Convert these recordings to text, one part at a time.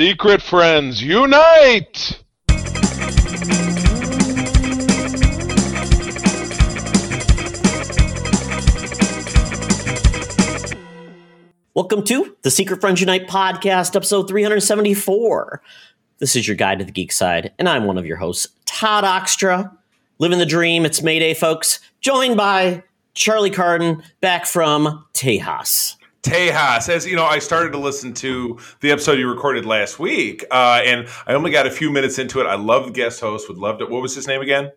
Secret friends, unite! Welcome to the Secret Friends Unite podcast, episode 374. This is your guide to the geek side, and I'm one of your hosts, Todd Oxtra. Living the dream, it's Mayday, folks. Joined by Charlie Carden, back from Tejas. Tejas, says, you know, I started to listen to the episode you recorded last week, uh, and I only got a few minutes into it. I love the guest host, would love it. What was his name again?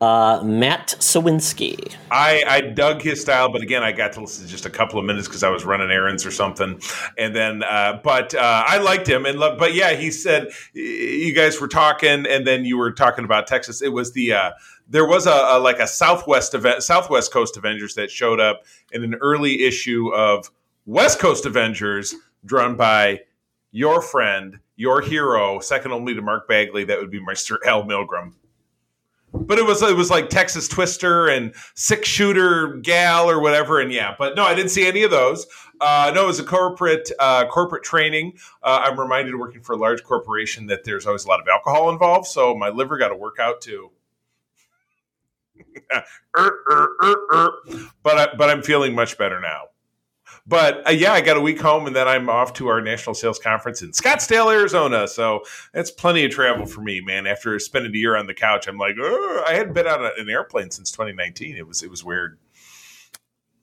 Uh, Matt Sawinski. I, I dug his style, but again, I got to listen to just a couple of minutes because I was running errands or something, and then, uh, but uh, I liked him, and lo- but yeah, he said you guys were talking, and then you were talking about Texas. It was the uh, there was a, a like a Southwest event, Southwest Coast Avengers that showed up in an early issue of West Coast Avengers, drawn by your friend, your hero, second only to Mark Bagley. That would be Mr. Al Milgrom. But it was it was like Texas Twister and Six Shooter Gal or whatever, and yeah. But no, I didn't see any of those. Uh, no, it was a corporate uh, corporate training. Uh, I'm reminded working for a large corporation that there's always a lot of alcohol involved, so my liver got to work out too. er, er, er, er. But I, but I'm feeling much better now. But uh, yeah, I got a week home, and then I'm off to our national sales conference in Scottsdale, Arizona. So that's plenty of travel for me, man. After spending a year on the couch, I'm like, I hadn't been on an airplane since 2019. It was it was weird.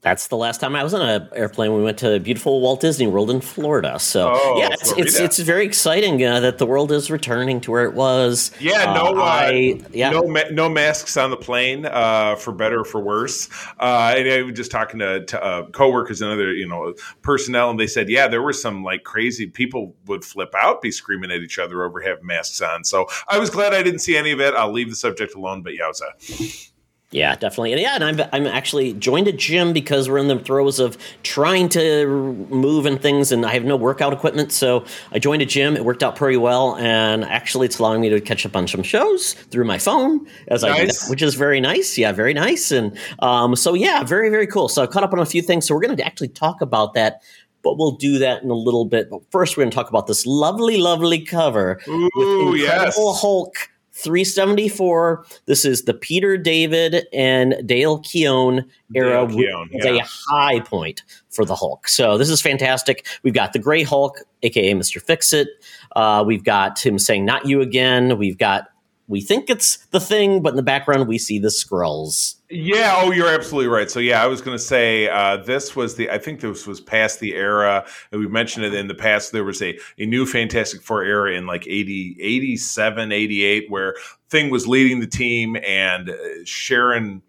That's the last time I was on an airplane. We went to beautiful Walt Disney World in Florida. So Oh, yeah, it's, it's Florida. it's very exciting uh, that the world is returning to where it was. Yeah, no, uh, I, yeah, no, ma- no masks on the plane, uh, for better or for worse. Uh, and I was just talking to, to uh, coworkers and other, you know, personnel, and they said, yeah, there were some like crazy people would flip out, be screaming at each other over having masks on. So I was glad I didn't see any of it. I'll leave the subject alone, but yowza. Yeah, definitely. And yeah, and I'm, I'm actually joined a gym because we're in the throes of trying to move and things, and I have no workout equipment. So I joined a gym. It worked out pretty well, and actually, it's allowing me to catch up on some shows through my phone as I do that, which is very nice. Yeah, very nice. And um, so yeah, very very cool. So I caught up on a few things. So we're going to actually talk about that. But we'll do that in a little bit. But first, we're going to talk about this lovely, lovely cover Ooh, with yes. Incredible Hulk 374. This is the Peter David and Dale Keown era. Dale Keown, It's yeah. a high point for the Hulk. So this is fantastic. We've got the Gray Hulk, aka Mr. Fix It. Uh, we've got him saying "Not you again." We've got we think it's the thing, but in the background we see the Skrulls. Yeah, oh, you're absolutely right. So yeah, I was going to say uh, this was the. I think this was past the era, and we mentioned it in the past. There was a a new Fantastic Four era in like 80, 87, 88, where Thing was leading the team, and uh, Sharon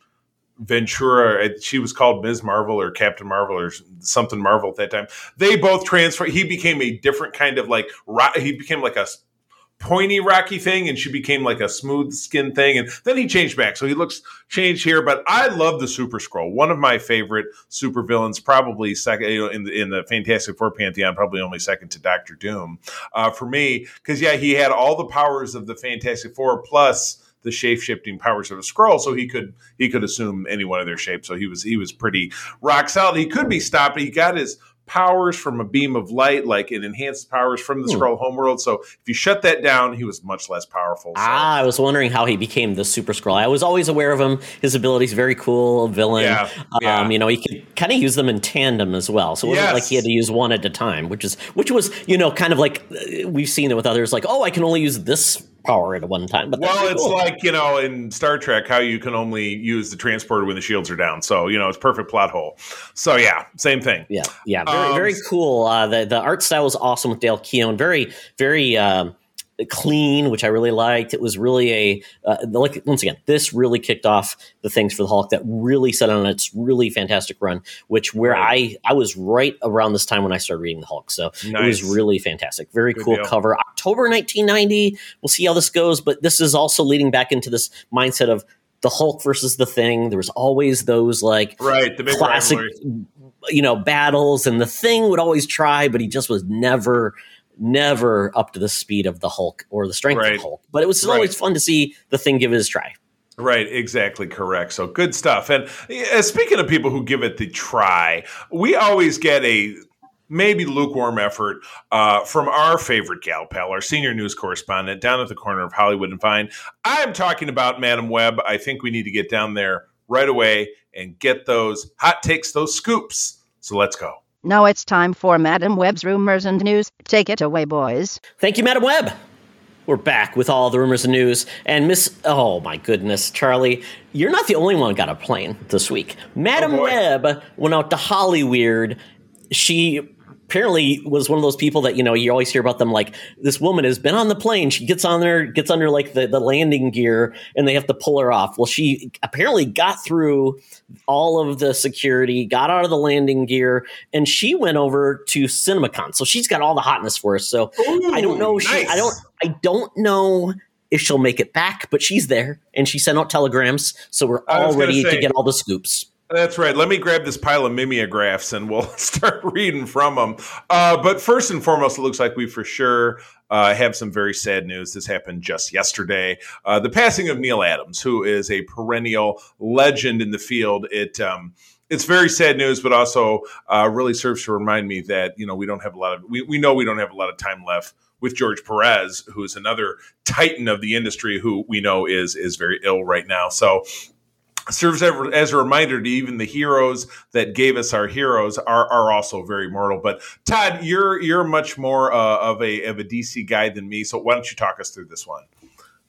Ventura, uh, she was called Ms. Marvel or Captain Marvel or something Marvel at that time. They both transferred. He became a different kind of like. He became like a pointy rocky thing and she became like a smooth skin thing and then he changed back so he looks changed here but i love the super Skrull one of my favorite super villains probably second you know, in the in the fantastic four pantheon probably only second to dr doom uh, for me because yeah he had all the powers of the fantastic four plus the shape shifting powers of a Skrull, so he could he could assume any one of their shapes. So he was he was pretty rock solid. He could be stopped. He got his powers from a beam of light, like it enhanced powers from the Hmm. Skrull homeworld. So if you shut that down, he was much less powerful. So. Ah, I was wondering how he became the Super Skrull. I was always aware of him. His abilities very cool, villain. Yeah, yeah. Um, you know, he could kind of use them in tandem as well. So it wasn't Yes. like he had to use one at a time, which is which was you know kind of like uh, we've seen it with others. Like, oh, I can only use this power at one time. But Well, it's cool. like you know in Star Trek how you can only use the transporter when the shields are down. So you know it's perfect plot hole. So yeah, same thing. Yeah, yeah, very, Um, very cool. Uh, the the art style was awesome with Dale Keown. Very, very um, clean, which I really liked. It was really a uh, like once again, this really kicked off the things for the Hulk that really set on its really fantastic run. Which where I I was right around this time when I started reading the Hulk, so it was really fantastic. Very Good cool deal. cover. October 1990. We'll see how this goes, but this is also leading back into this mindset of the Hulk versus the Thing. There was always those like Right, the big classic rivalry. you know battles and the thing would always try but he just was never never up to the speed of the hulk or the strength Right. of the hulk but it was Right. always fun to see the thing give it his try Right, exactly correct. So good stuff. And uh, speaking of people who give it the try, we always get a maybe lukewarm effort uh, from our favorite gal pal, our senior news correspondent down at the corner of Hollywood and Vine. I'm talking about Madame Web. I think we need to get down there right away and get those hot takes, those scoops. So let's go. Now it's time for Madam Web's rumors and news. Take it away, boys. Thank you, Madam Web. We're back with all the rumors and news. And Miss, oh my goodness, Charlie, you're not the only one who got a plane this week. Madam Oh, boy. Web went out to Hollyweird. She apparently was one of those people that you know you always hear about them like this woman has been on the plane. She gets on there gets under like the, the landing gear and they have to pull her off. Well she apparently got through all of the security got out of the landing gear and she went over to cinemacon. So she's got all the hotness for us. So i don't know Ooh, she, i don't i don't know if she'll make it back but she's there and she sent out telegrams so we're all ready to get all the scoops That's right. Let me grab this pile of mimeographs and we'll start reading from them. Uh, but first and foremost, it looks like we for sure uh, have some very sad news. This happened just yesterday. Uh, the passing of Neal Adams, who is a perennial legend in the field. It um, it's very sad news, but also uh, really serves to remind me that you know we don't have a lot of we, we know we don't have a lot of time left with George Perez, who is another titan of the industry, who we know is is very ill right now. So serves as a reminder to even the heroes that gave us our heroes are are also very mortal. But Todd, you're you're much more uh, of a of a DC guy than me, so why don't you talk us through this one?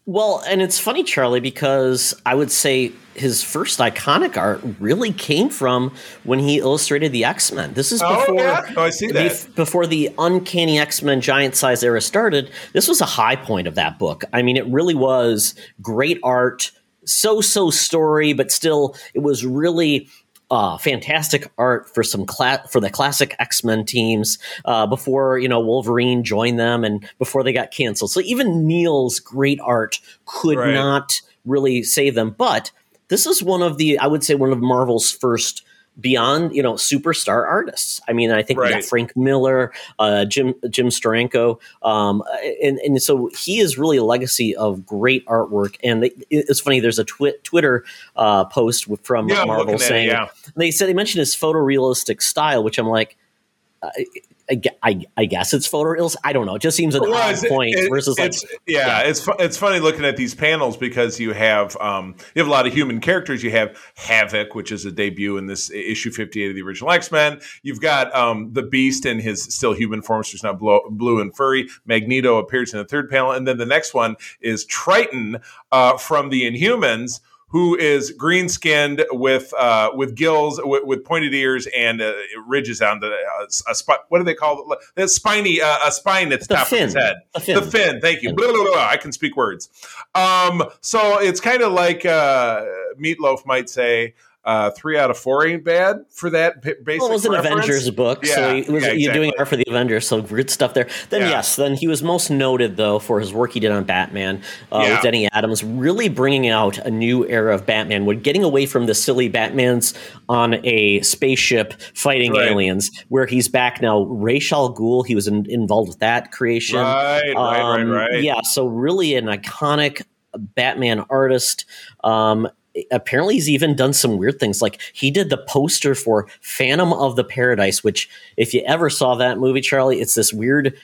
Well, and it's funny, Charlie, because I would say his first iconic art really came from when he illustrated the X Men. This is Oh, before yeah? Oh, I see that. before the Uncanny X Men Giant Size era started. This was a high point of that book. I mean, it really was great art, so so story, but still, it was really uh, fantastic art for some cla- for the classic X Men teams uh, before you know Wolverine joined them and before they got canceled. So even Neal's great art could Right. not really save them. But this is one of the I would say one of Marvel's first beyond you know superstar artists. I mean, I think Right. Frank Miller, uh, Jim Jim Steranko, um, and and so he is really a legacy of great artwork. And they, it's funny. There's a twi- Twitter uh, post from Yeah, Marvel at it, saying yeah. they said they mentioned his photorealistic style, which I'm like. I, I, I, I guess it's photorealistic. I don't know. It just seems an Well, odd it's- point it- versus like it's, yeah, it's fu- it's funny looking at these panels because you have um, you have a lot of human characters. You have Havoc, which is a debut in this issue fifty eight of the original X Men. You've got um, the Beast in his still human form, so he's not blue, blue and furry. Magneto appears in the third panel, and then the next one is Triton uh, from the Inhumans. Who is green skinned with uh, with gills with, with pointed ears and uh, ridges on the uh, a spot? What do they call it? A spiny uh, a spine at the, The top fin. of his head. The fin. The fin. Thank you. Fin. Blah, blah, blah. I can speak words. Um, so it's kind of like uh, Meatloaf might say, uh, three out of four ain't bad for that p- basic. Well, it was an reference. Avengers book, so Yeah, it was, yeah, you're doing art for the Avengers, so good stuff there. Then Yeah. yes, then he was most noted though for his work he did on Batman uh, with Denny Adams, really bringing out a new era of Batman. We're getting away from the silly Batman's on a spaceship fighting Right. aliens, where he's back now. Ra's al Ghul, he was in, involved with that creation. Right, right, right, Um, right. Yeah, so really an iconic Batman artist. Um, apparently, he's even done some weird things. Like he did the poster for Phantom of the Paradise, which, if you ever saw that movie, Charlie, it's this weird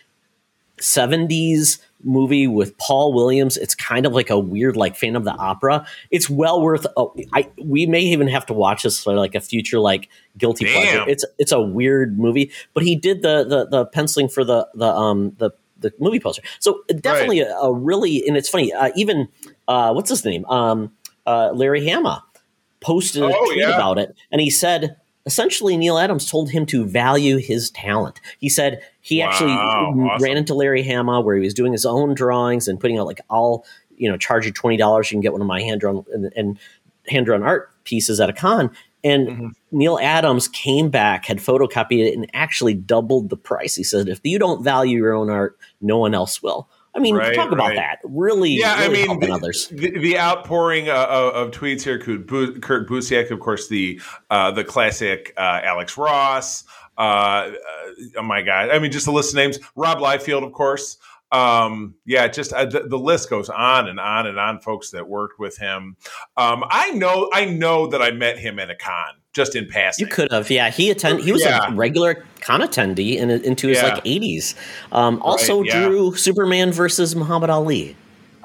70s movie with Paul Williams. It's kind of like a weird, like Phantom of the Opera. It's well worth. Oh, I we may even have to watch this for like a future like guilty Damn. pleasure. It's it's a weird movie, but he did the the the penciling for the the um the the movie poster. So definitely a, a really and it's funny. Uh, even uh, what's his name? Um, uh, Larry Hama posted a Oh, tweet yeah. about it, and he said essentially Neal Adams told him to value his talent. He said he actually Wow, mm, awesome. ran into Larry Hama where he was doing his own drawings and putting out like all you know charge you twenty dollars you can get one of my hand drawn and, and hand drawn art pieces at a con. And Mm-hmm. Neal Adams came back, had photocopied it, and actually doubled the price. He said, "If you don't value your own art, no one else will." I mean, Right, talk about right. that. Really, Yeah, I mean, the, others. the, the outpouring uh, of, of tweets here. Kurt, Bu- Kurt Busiek, of course, the uh, the classic uh, Alex Ross. Uh, uh, oh my God! I mean, just a list of names. Rob Liefeld, of course. um, yeah, just uh, the, the, list goes on and on and on. Folks that worked with him. Um, I know, I know that I met him at a con just in passing. You could have, yeah. He attend. He was yeah. a regular con attendee in, into his yeah. like eighties. Um, also right, drew Superman versus Muhammad Ali.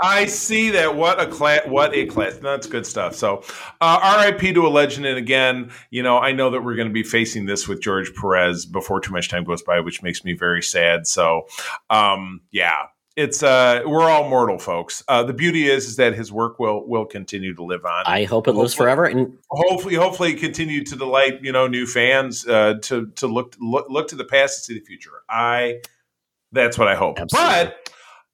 I see that. What a class! What a class! That's good stuff. So, uh, R.I.P. to a legend. And again, you know, I know that we're going to be facing this with George Perez before too much time goes by, which makes me very sad. So, um, yeah, it's uh, we're all mortal, folks. Uh, the beauty is, is that his work will will continue to live on. I hope it hopefully, lives forever, and hopefully, hopefully, continue to delight you know new fans uh, to to look look look to the past and see the future. I that's what I hope. Absolutely.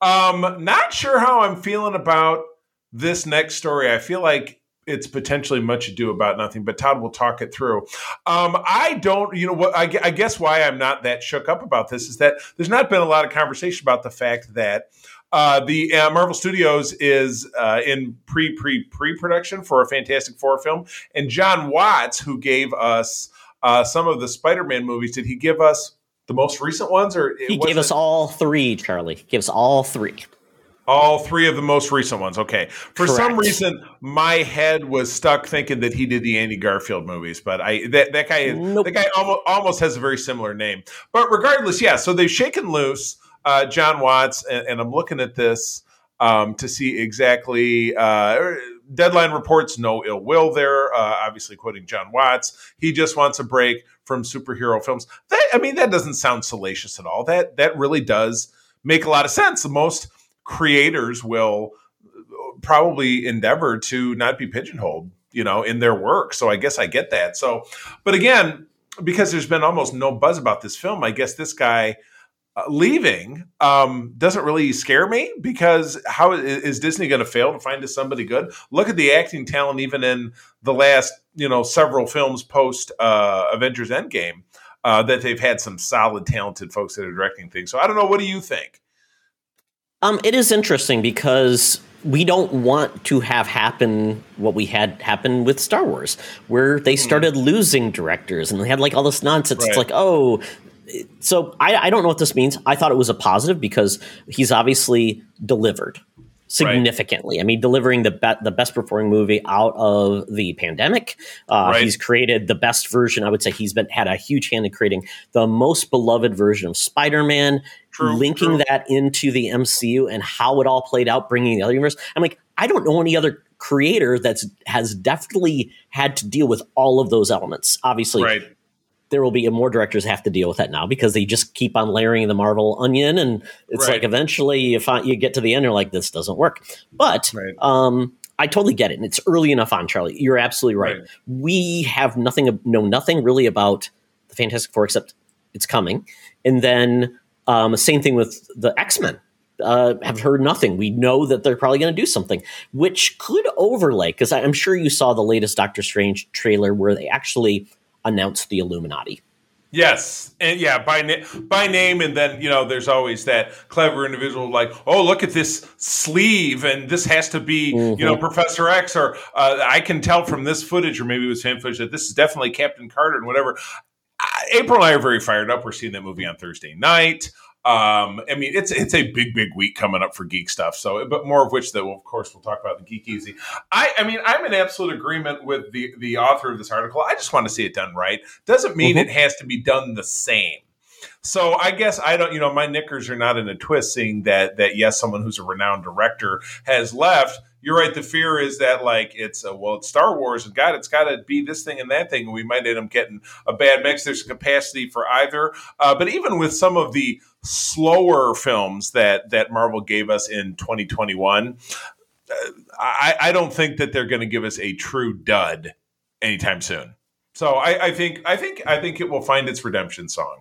But um, not sure how I'm feeling about this next story. I feel like it's potentially much ado about nothing, but Todd will talk it through. Um, I don't, you know, what I, I, guess why I'm not that shook up about this is that there's not been a lot of conversation about the fact that uh, the uh, Marvel Studios is uh, in pre pre pre production for a Fantastic Four film, and Jon Watts, who gave us uh, some of the Spider Man movies, did he give us the most recent ones, or he gave us all three. Charlie he gives all three. All three of the most recent ones. Okay. For Correct. some reason, my head was stuck thinking that he did the Andy Garfield movies, but I that, that guy nope. that guy almost almost has a very similar name. But regardless, yeah. So they've shaken loose uh, Jon Watts, and, and, I'm looking at this um, to see exactly. Uh, Deadline reports no ill will there. Uh, obviously, quoting Jon Watts, he just wants a break from superhero films. That, I mean, that doesn't sound salacious at all. That that really does make a lot of sense. The most creators will probably endeavor to not be pigeonholed, you know, in their work. So I guess I get that. So, but again, because there's been almost no buzz about this film, I guess this guy uh, leaving um, doesn't really scare me because how is Disney going to fail to find somebody good? Look at the acting talent even in the last you know several films post uh, Avengers Endgame uh, that they've had some solid talented folks that are directing things. So I don't know. What do you think? Um, it is interesting because we don't want to have happen what we had happen with Star Wars, where they hmm. started mm. losing directors and they had like all this nonsense. Right. It's like, oh, so I, I, don't know what this means. I thought it was a positive because he's obviously delivered significantly. Right. I mean, delivering the be- the best performing movie out of the pandemic. Uh, right. He's created the best version. I would say he's been had a huge hand in creating the most beloved version of Spider Man. linking true. that into the MCU and how it all played out, bringing the other universe. I'm like, I don't know any other creator that's has definitely had to deal with all of those elements. Obviously, right there will be more directors have to deal with that now because they just keep on layering the Marvel onion, and it's right. like eventually you find you get to the end, you're like, this doesn't work. But right. um, I totally get it, and it's early enough on Charlie. You're absolutely right. right. We have nothing, know nothing really about the Fantastic Four except it's coming, and then um, same thing with the X Men. Uh, have heard nothing. We know that they're probably going to do something, which could overlay because I'm sure you saw the latest Doctor Strange trailer where they actually announced the Illuminati. Yes, and yeah, by na- by name, and then you know, there's always that clever individual like, oh, look at this sleeve, and this has to be mm-hmm. you know. Professor X, or uh, I can tell from this footage, or maybe it was fan footage that this is definitely Captain Carter, and whatever. April and I are very fired up. We're seeing that movie on Thursday night. Um, I mean, it's it's a big, big week coming up for geek stuff. So, but more of which that, we'll, of course, we'll talk about the Geek Easy. I, I mean, I'm in absolute agreement with the the author of this article. I just want to see it done right. Doesn't mean mm-hmm. it has to be done the same. So I guess I don't, you know, my knickers are not in a twist seeing that that yes, someone who's a renowned director has left you're right. The fear is that like it's a, well, it's Star Wars, and God, it's got to be this thing and that thing, and we might end up getting a bad mix. There's a capacity for either, uh, but even with some of the slower films that that Marvel gave us in 2021, uh, I, I don't think that they're going to give us a true dud anytime soon. So I, I, think I think I think it will find its redemption song.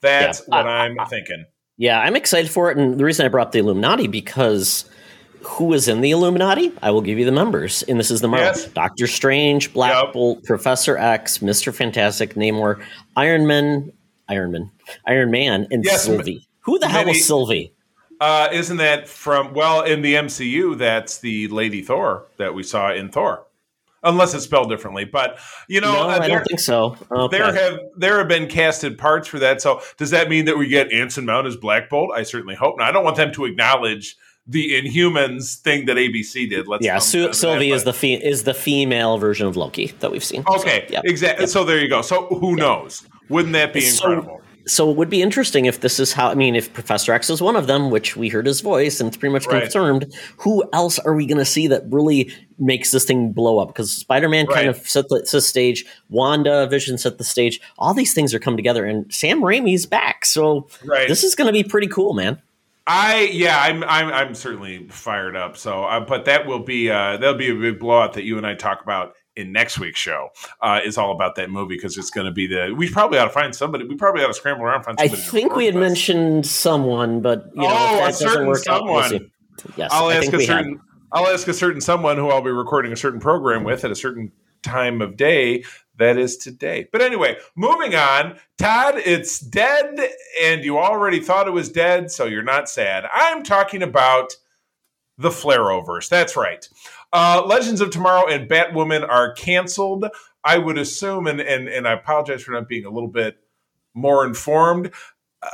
That's yeah, what I, I'm thinking. Yeah, I'm excited for it, and the reason I brought up the Illuminati because who is in the Illuminati? I will give you the members. And this is the Marvel. Yes. Doctor Strange, Black yep. Bolt, Professor X, Mr. Fantastic, Namor, Iron Man, Iron Man, Iron Man, and yes, Sylvie. Who the many, hell was Sylvie? Uh, isn't that from well in the MCU? That's the Lady Thor that we saw in Thor. unless it's spelled differently. But you know, no, uh, I don't think so. Okay. there have there have been casted parts for that. So does that mean that we get Anson Mount as Black Bolt? I certainly hope not. I don't want them to acknowledge the Inhumans thing that ABC did. Let's yeah, Su- Sylvie but- is the fe- is the female version of Loki that we've seen. okay. So, yeah. Exactly. So there you go. So who knows? Wouldn't that be So- incredible? So it would be interesting if this is how. I mean, if Professor X is one of them, which we heard his voice and it's pretty much Right. confirmed, who else are we going to see that really makes this thing blow up? Because Spider Man kind of set the, set the stage, Wanda Vision set the stage. All these things are coming together, and Sam Raimi's back. So Right. this is going to be pretty cool, man. I yeah, I'm I'm I'm certainly fired up. So, uh, but that will be uh, that'll be a big blowout that you and I talk about in next week's show. Uh, is all about that movie because it's going to be the we probably ought to find somebody. We probably ought to scramble around find I somebody. to think we had mentioned someone, but you know, Oh, if a doesn't certain work out, we'll someone. Yes, I'll I ask a we have. certain I'll ask a certain someone who I'll be recording a certain program with at a certain time of day. That is today. But anyway, moving on. Todd, it's dead, and you already thought it was dead, so you're not sad. I'm talking about the Flareovers. That's right. Uh, Legends of Tomorrow and Batwoman are canceled. I would assume, and and and I apologize for not being a little bit more informed. Uh,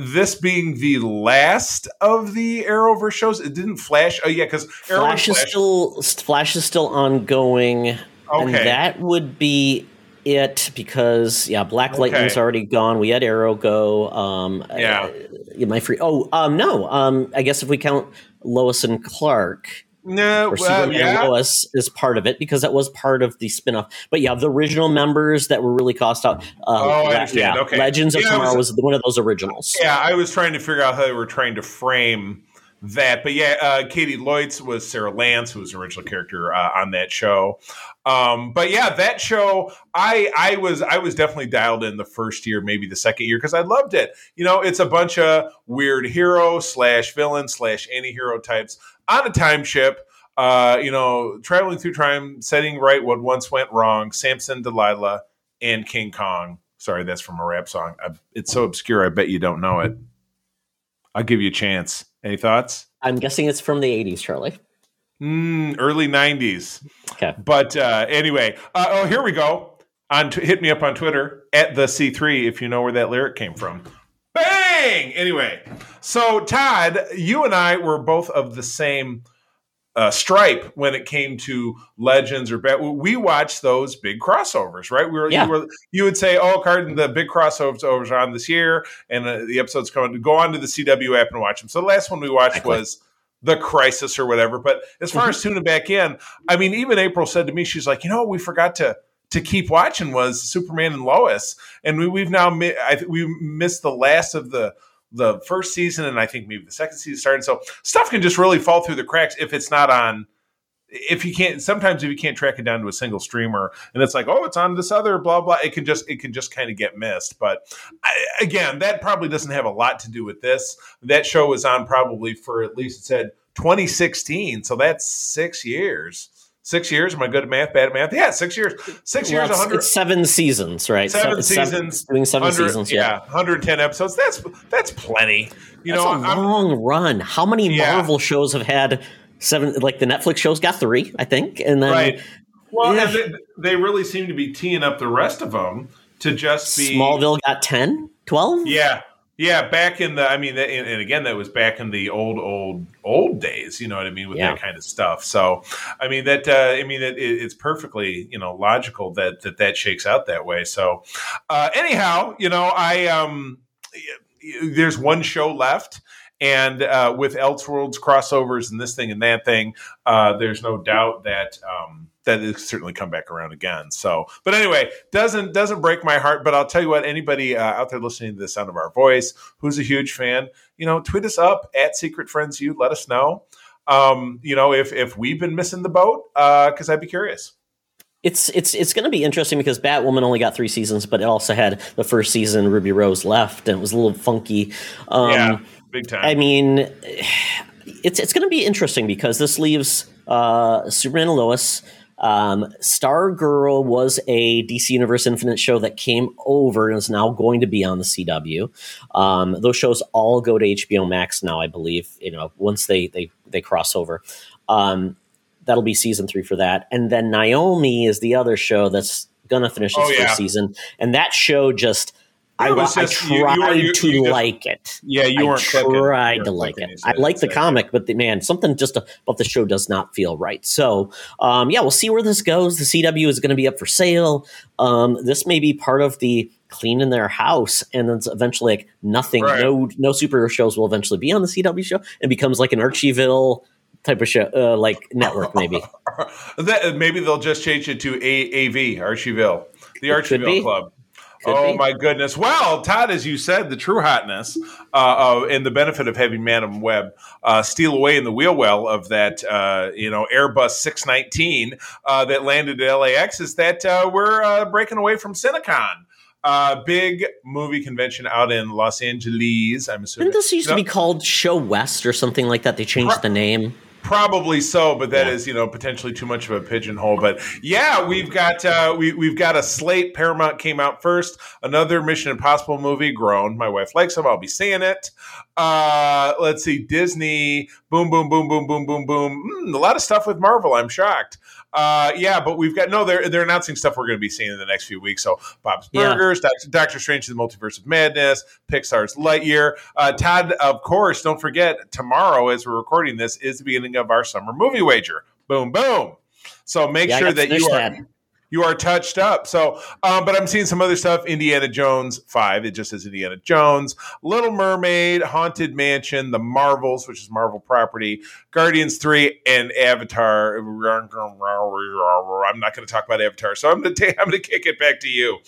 this being the last of the Arrowverse shows, it didn't Flash. Oh yeah, because Flash is still Flash is still ongoing, and Okay. that would be it because yeah, Black Okay. Lightning's already gone. We had Arrow go. Um, Yeah. uh, I free? Oh, um, no. Um, I guess if we count Lois and Clark. No, well, yeah. Lois is part of it because that was part of the spin-off. But yeah, the original members that were really cost out. Uh, Oh, I understand. Yeah, Okay. Legends of Yeah, Tomorrow was- was, one of those originals. Yeah, I was trying to figure out how they were trying to frame that. But yeah, uh, Caity Lotz was Sarah Lance, who was the original character uh, on that show. Um, but yeah, that show, I I was I was definitely dialed in the first year, maybe the second year, because I loved it. You know, it's a bunch of weird hero slash villain slash anti-hero types on a time ship. Uh, you know, traveling through time, setting right what once went wrong. Samson, Delilah, and King Kong. Sorry, that's from a rap song. I, it's so obscure. I bet you don't know it. I'll give you a chance. Any thoughts? I'm guessing it's from the '80s, Charlie. Mm, early '90s. Okay. But uh, anyway, uh, oh, here we go. On t- hit me up on Twitter at the C3 if you know where that lyric came from. Bang! Anyway, so Todd, you and I were both of the same uh, stripe when it came to Legends or Bat. We watched those big crossovers, right? We were, Yeah. you, were you would say, "Oh, Carden, the big crossovers are on this year, and uh, the episodes coming." To go on to the CW app and watch them. So the last one we watched Exactly. was the Crisis or whatever. But as far as tuning back in, I mean, even April said to me, she's like, "You know, we forgot to." To keep watching was Superman and Lois, and we, we've now mi- I th- we missed the last of the the first season, and I think maybe the second season started. So stuff can just really fall through the cracks if it's not on. If you can't, sometimes if you can't track it down to a single streamer, and it's like, oh, it's on this other blah blah, it can just it can just kind of get missed. But I, again, that probably doesn't have a lot to do with this. That show was on probably for at least it said 2016, so that's six years. Six years? Am I good at math? Bad at math? Yeah, six years. Six Well, years. it's, 100, it's seven seasons, right? Seven it's seasons, doing seven 100 seasons. Yeah, 110 episodes. That's that's plenty. You that's know, a I'm- long run. How many Yeah. Marvel shows have had seven? Like the Netflix shows got three, I think, and then right. Well, Yeah. and they, they really seem to be teeing up the rest of them to just be Smallville got 10, 12? Yeah, yeah. Back in the, I mean, and, and again, that was back in the old, old, old days. You know what I mean with Yeah. that kind of stuff. So, I mean that, uh, I mean it, it, it's perfectly, you know, logical that that that shakes out that way. So, uh, anyhow, you know, I um, there's one show left. And uh, with Elseworlds crossovers and this thing and that thing, uh, there's no doubt that um, that it's certainly come back around again. So, but anyway, doesn't doesn't break my heart. But I'll tell you what, anybody uh, out there listening to the sound of our voice who's a huge fan, you know, tweet us up at Secret Friends You. Let us know. Um, you know, if if we've been missing the boat, because I'd be curious. It's it's it's going to be interesting because Batwoman only got three seasons, but it also had the first season Ruby Rose left, and it was a little funky. Um, yeah, big time. I mean, it's it's going to be interesting because this leaves uh, Superman and Lois. Um, Stargirl was a DC Universe Infinite show that came over and is now going to be on the CW. Um, those shows all go to HBO Max now, I believe. You know, once they they they cross over. Um, that'll be season three for that. And then Naomi is the other show that's gonna finish its Oh, yeah. first season, and that show just. I, was I just- you- you were- you- to you just- like it. Yeah, you I weren't. You tried to like it. I like the comic, but the man, something just about the show does not feel right. So, um, yeah, we'll see where this goes. The CW is going to be up for sale. Um, this may be part of the cleaning their house, and then eventually, like nothing, Right. no, no superhero shows will eventually be on the CW show. It becomes like an Archieville type of show, uh, like network, maybe. That, maybe they'll just change it to A- AV Archiville, the It. Archiville Club. Could oh be. my goodness! Well, Todd, as you said, the true hotness uh, uh, and the benefit of having Madam Web uh, steal away in the wheel well of that, uh, you know, Airbus 619 uh, that landed at LAX is that uh, we're uh, breaking away from Cinecon. Uh, big movie convention out in Los Angeles. I'm assuming. Didn't this used No. to be called Show West or something like that? They changed the name. Probably so, but that is Yeah. you know potentially too much of a pigeonhole. But yeah, we've got uh, we we've got a slate. Paramount came out first. Another Mission Impossible movie. Grown. My wife likes them. I'll be seeing it. Uh, let's see. Disney. Boom, boom, boom, boom, boom, boom, boom. Mm, a lot of stuff with Marvel. I'm shocked. Uh, yeah, but we've got no. They're they're announcing stuff we're going to be seeing in the next few weeks. So Bob's Yeah. Burgers, Doctor, Doctor Strange: The Multiverse of Madness, Pixar's Lightyear. Uh, Todd, of course, don't forget tomorrow as we're recording this is the beginning of our summer movie wager. Boom, boom. So make Yeah, sure that you are that. You are touched up. So, um, but I'm seeing some other stuff. Indiana Jones five. It just says Indiana Jones, Little Mermaid, Haunted Mansion, The Marvels, which is Marvel property, Guardians three, and Avatar. I'm not going to talk about Avatar, so I'm going to I'm going to kick it back to you.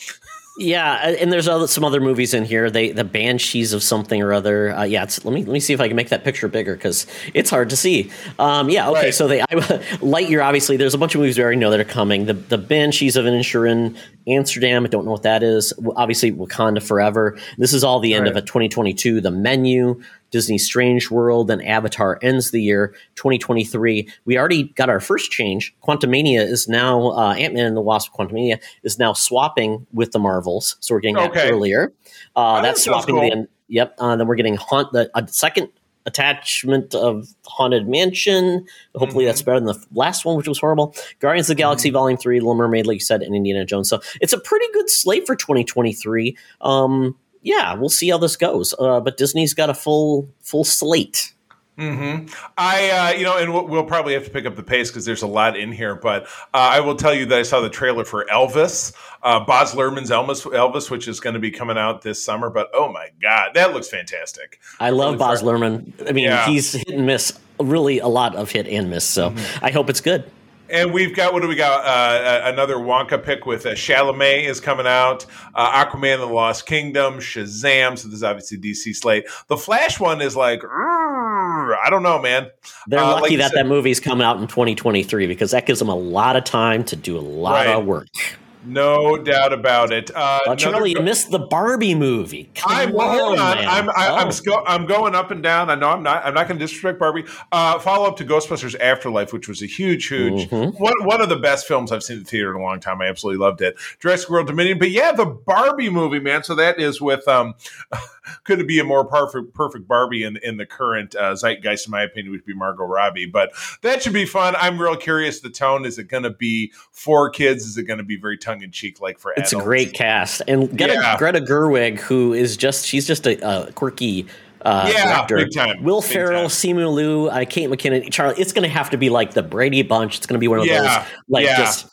Yeah, and there's other, some other movies in here. They the Banshees of something or other. Uh, yeah, it's, let me let me see if I can make that picture bigger because it's hard to see. Um, yeah, okay. Right. So they I, Lightyear. Obviously, there's a bunch of movies we already know that are coming. The the Banshees of Inisherin, Amsterdam. I don't know what that is. Obviously, Wakanda Forever. This is all the end of a 2022. The Menu. Disney Strange World and Avatar ends the year 2023. We already got our first change. Quantumania is now uh, Ant Man and the Wasp. Quantumania is now swapping with the Marvels, so we're getting that Okay. earlier. Uh, Oh, that's that swapping cool. the end. Yep. Uh, then we're getting haunt the a second attachment of Haunted Mansion. Hopefully, Mhm. that's better than the last one, which was horrible. Guardians of the Galaxy Volume Three, Little Mermaid, like you said, and Indiana Jones. So it's a pretty good slate for 2023. Um, yeah, we'll see how this goes. Uh, but Disney's got a full full slate. hmm I, uh, you know, and we'll, we'll probably have to pick up the pace because there's a lot in here. But uh, I will tell you that I saw the trailer for Elvis, uh, Baz Luhrmann's Elvis, Elvis, which is going to be coming out this summer. But oh my god, that looks fantastic! I love Really Baz far- Luhrmann. I mean, Yeah. he's hit and miss. Really, a lot of hit and miss. So Mm-hmm. I hope it's good. And we've got what do we got? Uh, another Wonka pick with uh, Chalamet is coming out. Uh, Aquaman and the Lost Kingdom, Shazam. So there's obviously DC slate. The Flash one is like, I don't know, man. They're Uh, lucky you that said- that movie's coming out in 2023 because that gives them a lot of time to do a lot Right. of work. No doubt about it. Uh, Charlie, go- you missed the Barbie movie. Come I'm on. I'm I, I'm Oh. sco- I'm going up and down. I know I'm not. I'm not going to disrespect Barbie. Uh, follow up to Ghostbusters Afterlife, which was a huge, huge Mhm. one. One of the best films I've seen in the theater in a long time. I absolutely loved it. Jurassic World Dominion, but yeah, the Barbie movie, man. So that is with um, couldn't be a more perfect perfect Barbie in in the current uh, zeitgeist, in my opinion, would be Margot Robbie. But that should be fun. I'm real curious. The tone is it going to be for kids? Is it going to be very tongue in cheek like for It's a great cast, and Greta, Yeah. Greta Gerwig, who is just she's just a, a quirky. Uh, Yeah, director. big time, Will big Ferrell, time. Simu Liu, uh, Kate McKinnon, Charlie. It's going to have to be like the Brady Bunch. It's going to be one of Yeah, those like yeah. just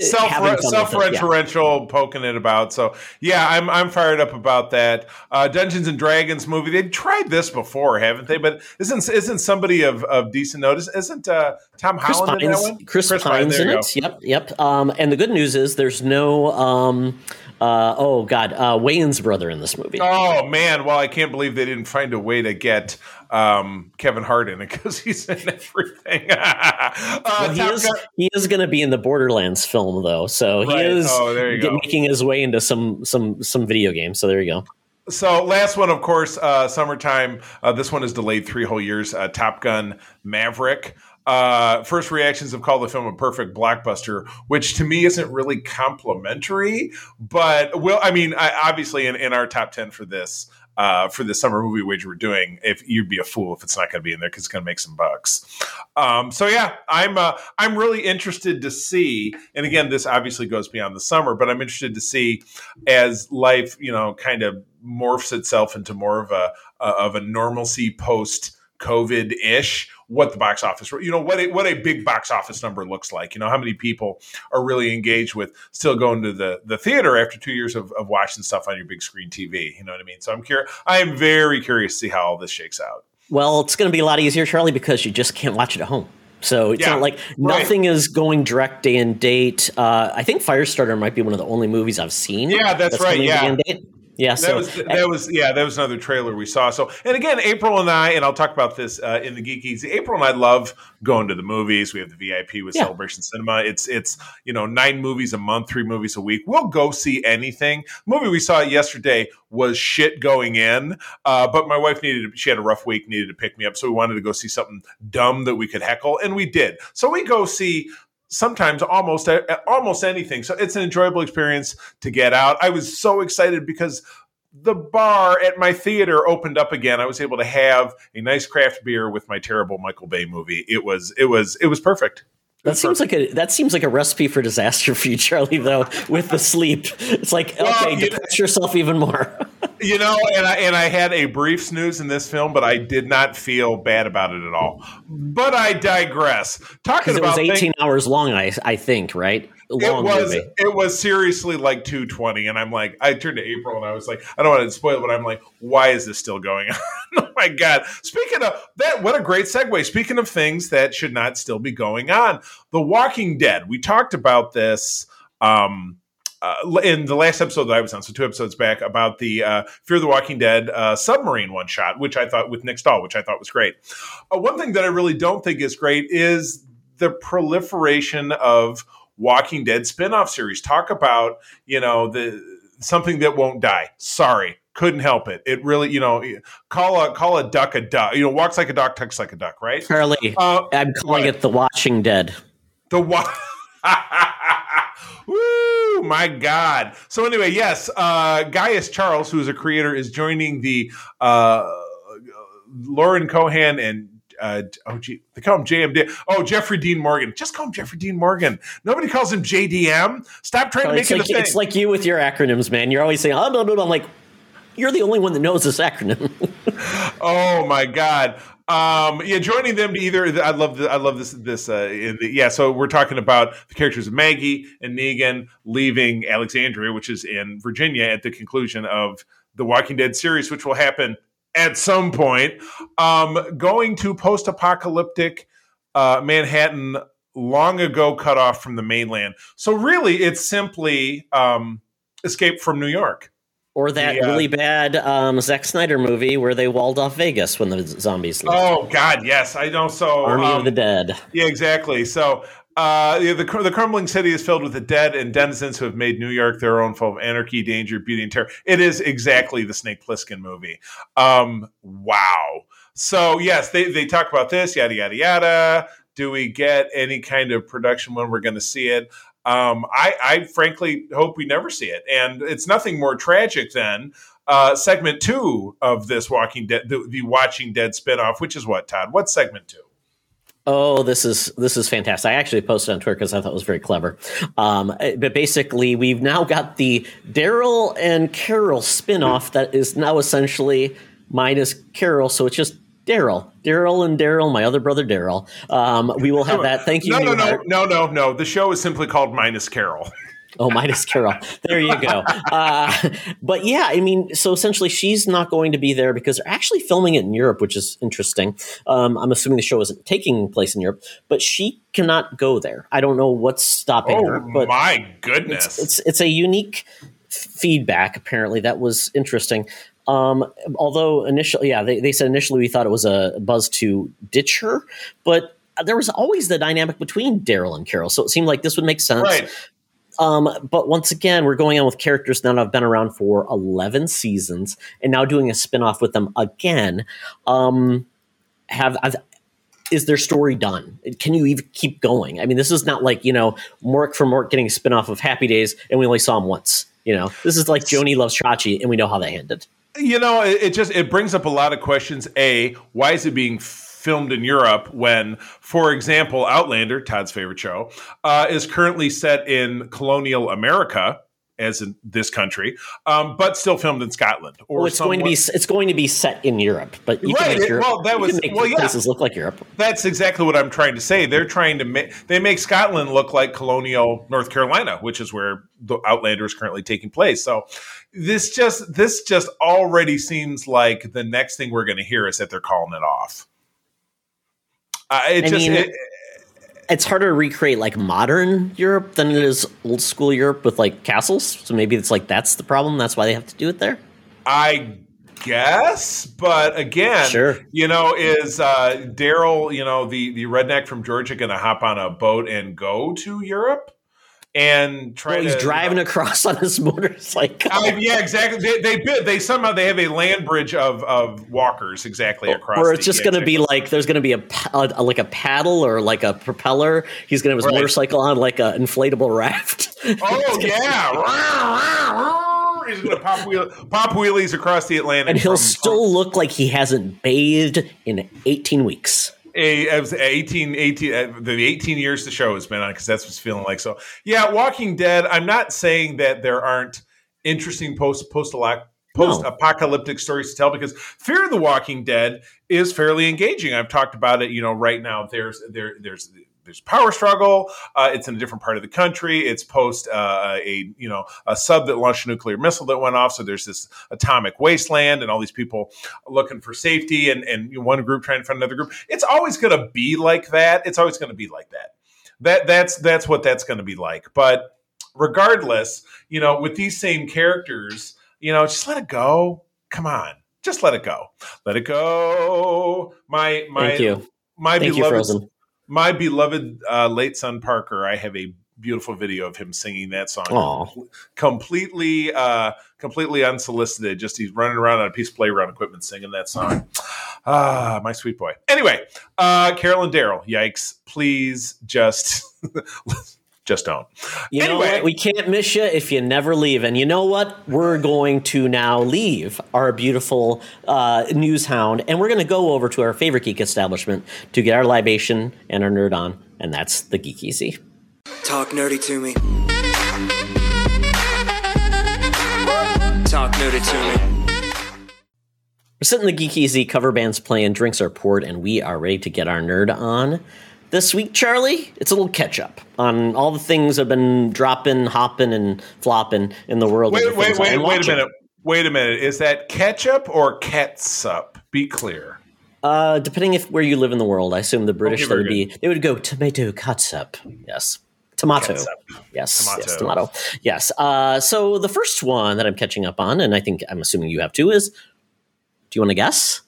uh, self fun with it, yeah. poking it about so yeah i'm i'm fired up about that uh dungeons and dragons movie they've tried this before haven't they but isn't isn't somebody of of decent notice isn't uh tom Chris holland in that one Chris, Pine, Pines there in it. Yep, yep. Um, and the good news is there's no um, uh, oh god, uh, Wayne's brother in this movie. Oh man! Well, I can't believe they didn't find a way to get um, Kevin Hart in it because he's in everything. uh, Well, he is he is going to be in the Borderlands film though, so Right. he is Oh, get- making his way into some some some video games. So there you go. So last one, of course, uh, summertime. Uh, this one is delayed three whole years. Uh, Top Gun Maverick. Uh, first reactions have called the film a perfect blockbuster, which to me isn't really complimentary. But well, I mean, I, obviously in, in our top ten for this, uh, for the summer movie wager we're doing, if you'd be a fool if it's not going to be in there because it's going to make some bucks. Um, so yeah, I'm uh, I'm really interested to see. And again, this obviously goes beyond the summer, but I'm interested to see as life, you know, kind of morphs itself into more of a of a normalcy post COVID ish what the box office, you know, what a, what a big box office number looks like. You know, how many people are really engaged with still going to the the theater after two years of, of watching stuff on your big screen TV. You know what I mean? So I'm curious. I am very curious to see how all this shakes out. Well, it's going to be a lot easier, Charlie, because you just can't watch it at home. So it's yeah, not like nothing right. is going direct day and date. Uh, I think Firestarter might be one of the only movies I've seen. Yeah, that's, that's right. Yeah. Yeah, that was that was yeah that was another trailer we saw. So and again, April and I and I'll talk about this uh, in the geekies. April and I love going to the movies. We have the VIP with yeah. Celebration Cinema. It's it's you know nine movies a month, three movies a week. We'll go see anything. The movie we saw yesterday was shit going in, uh, but my wife needed she had a rough week, needed to pick me up, so we wanted to go see something dumb that we could heckle, and we did. So we go see sometimes almost almost anything. So it's an enjoyable experience to get out. I was so excited because the bar at my theater opened up again. I was able to have a nice craft beer with my terrible Michael Bay movie. It was it was it was perfect. That seems like a that seems like a recipe for disaster for you, Charlie. Though with the sleep, it's like well, okay, depress yourself even more. you know, and I and I had a brief snooze in this film, but I did not feel bad about it at all. But I digress. Talking about it was eighteen hours long, I I think, right? Long it was movie. it was seriously like 220 and i'm like i turned to april and i was like i don't want to spoil it but i'm like why is this still going on oh my god speaking of that what a great segue speaking of things that should not still be going on the walking dead we talked about this um uh, in the last episode that I was on, so two episodes back, about the uh, Fear the Walking Dead uh, submarine one shot, which I thought with Nick Stahl, which I thought was great. Uh, one thing that I really don't think is great is the proliferation of Walking Dead spinoff series. Talk about you know the something that won't die. Sorry, couldn't help it. It really, you know, call a call a duck a duck. You know, walks like a duck, talks like a duck, right? Charlie, uh, I'm calling what? it the Watching Dead. The what? Woo! My God. So anyway, yes, uh, Gaius Charles, who is a creator, is joining the uh, Lauren Cohan and uh, oh, gee, they call him JMD. Oh, Jeffrey Dean Morgan. Just call him Jeffrey Dean Morgan. Nobody calls him JDM. Stop trying oh, to make it like, a thing. It's like you with your acronyms, man. You're always saying, oh. I'm like, you're the only one that knows this acronym. oh my god. Um, yeah, joining them to either I love the, I love this this uh, the, yeah. So we're talking about the characters of Maggie and Negan leaving Alexandria, which is in Virginia, at the conclusion of the Walking Dead series, which will happen at some point. Um, going to post apocalyptic uh, Manhattan, long ago cut off from the mainland. So really, it's simply um, Escape from New York. Or that the, uh, really bad um, Zack Snyder movie where they walled off Vegas when the zombies. Left. Oh God, yes, I know. So Army um, of the Dead. Yeah, exactly. So uh, the, the crumbling city is filled with the dead and denizens who have made New York their own, full of anarchy, danger, beauty, and terror. It is exactly the Snake Plissken movie. Um, wow. So yes, they they talk about this, yada yada yada. Do we get any kind of production when we're going to see it? Um, I, I frankly hope we never see it, and it's nothing more tragic than uh, segment two of this Walking Dead, the, the Watching Dead spinoff, which is what Todd? What's segment two? Oh, this is this is fantastic! I actually posted on Twitter because I thought it was very clever. Um, but basically, we've now got the Daryl and Carol spinoff that is now essentially minus Carol, so it's just Daryl, Daryl, and Daryl, my other brother Daryl. Um, we will have that. Thank you. No, no, no, no, no, no. The show is simply called minus Carol. Oh, minus Carol. There you go. Uh, but yeah, I mean, so essentially, she's not going to be there because they're actually filming it in Europe, which is interesting. Um, I'm assuming the show isn't taking place in Europe, but she cannot go there. I don't know what's stopping oh, her. But my goodness, it's, it's, it's a unique feedback. Apparently, that was interesting. Um, although initially, yeah, they, they said initially we thought it was a buzz to ditch her, but there was always the dynamic between Daryl and Carol, so it seemed like this would make sense. Right. Um, but once again, we're going on with characters that have been around for 11 seasons and now doing a spinoff with them again. Um, have I've, is their story done? Can you even keep going? I mean, this is not like you know Mork from Mork getting a spinoff of Happy Days, and we only saw him once. You know, this is like Joanie loves Chachi, and we know how that ended. You know, it, it just it brings up a lot of questions. A, why is it being filmed in Europe when, for example, Outlander, Todd's favorite show, uh, is currently set in colonial America? As in this country, um, but still filmed in Scotland. Or well, it's going to be it's going to be set in Europe, but you right. can make Europe, well, that was well, yeah. places look like Europe. That's exactly what I'm trying to say. They're trying to make they make Scotland look like colonial North Carolina, which is where the Outlander is currently taking place. So this just this just already seems like the next thing we're going to hear is that they're calling it off. Uh, it I just mean, it, it's harder to recreate like modern Europe than it is old school Europe with like castles. So maybe it's like that's the problem. That's why they have to do it there. I guess, but again, sure. you know, is uh, Daryl, you know, the the redneck from Georgia, going to hop on a boat and go to Europe? And try well, he's to, driving across on his motorcycle. Uh, yeah, exactly. They, they they somehow they have a land bridge of of walkers exactly across. Or it's just going to be like there's going to be a, a, like a paddle or like a propeller. He's going to have his right. motorcycle on like an inflatable raft. Oh yeah. He's going to pop, wheel, pop wheelies across the Atlantic, and he'll from, still look like he hasn't bathed in 18 weeks a, 18, 18 uh, the 18 years the show has been on because that's what's feeling like. So yeah, Walking Dead. I'm not saying that there aren't interesting post post post apocalyptic stories to tell because Fear of the Walking Dead is fairly engaging. I've talked about it. You know, right now there's there there's there's a power struggle. Uh, it's in a different part of the country. It's post uh, a you know a sub that launched a nuclear missile that went off. So there's this atomic wasteland, and all these people looking for safety, and and one group trying to find another group. It's always going to be like that. It's always going to be like that. That that's that's what that's going to be like. But regardless, you know, with these same characters, you know, just let it go. Come on, just let it go. Let it go. My my Thank you. my Thank beloved. My beloved uh, late son Parker, I have a beautiful video of him singing that song. Aww. completely uh completely unsolicited. Just he's running around on a piece of playground equipment singing that song. Ah my sweet boy. Anyway uh carol and daryl yikes. Please just just don't. You anyway. know what? We can't miss you if you never leave. And you know what? We're going to now leave our beautiful uh, news hound, and we're going to go over to our favorite geek establishment to get our libation and our nerd on, and that's the Geek Easy. Talk nerdy to me. Talk nerdy to me. We're sitting in the Geek Easy, cover bands playing, drinks are poured, and we are ready to get our nerd on this week, Charlie, it's a little catch up on all the things that have been dropping, hopping, and flopping in the world. Wait, wait, wait, wait a minute. Wait a minute. Is that ketchup or ketsup? Be clear. Uh, depending if where you live in the world, I assume the British okay, would be they would go tomato ketchup. Yes. Tomato. Yes. Tomato. Yes. Tomato. Yes. Uh, so the first one that I'm catching up on, and I think I'm assuming you have too, is do you want to guess?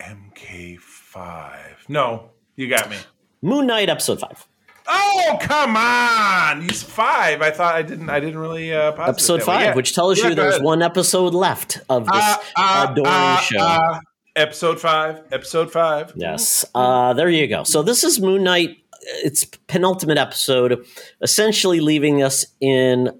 MK5. No. You got me. Moon Knight episode five. Oh come on! He's five. I thought I didn't. I didn't really. Uh, episode five, yeah. which tells yeah, you there's one episode left of this uh, uh, adoring uh, show. Uh, episode five. Episode five. Yes. Uh, there you go. So this is Moon Knight. It's penultimate episode, essentially leaving us in.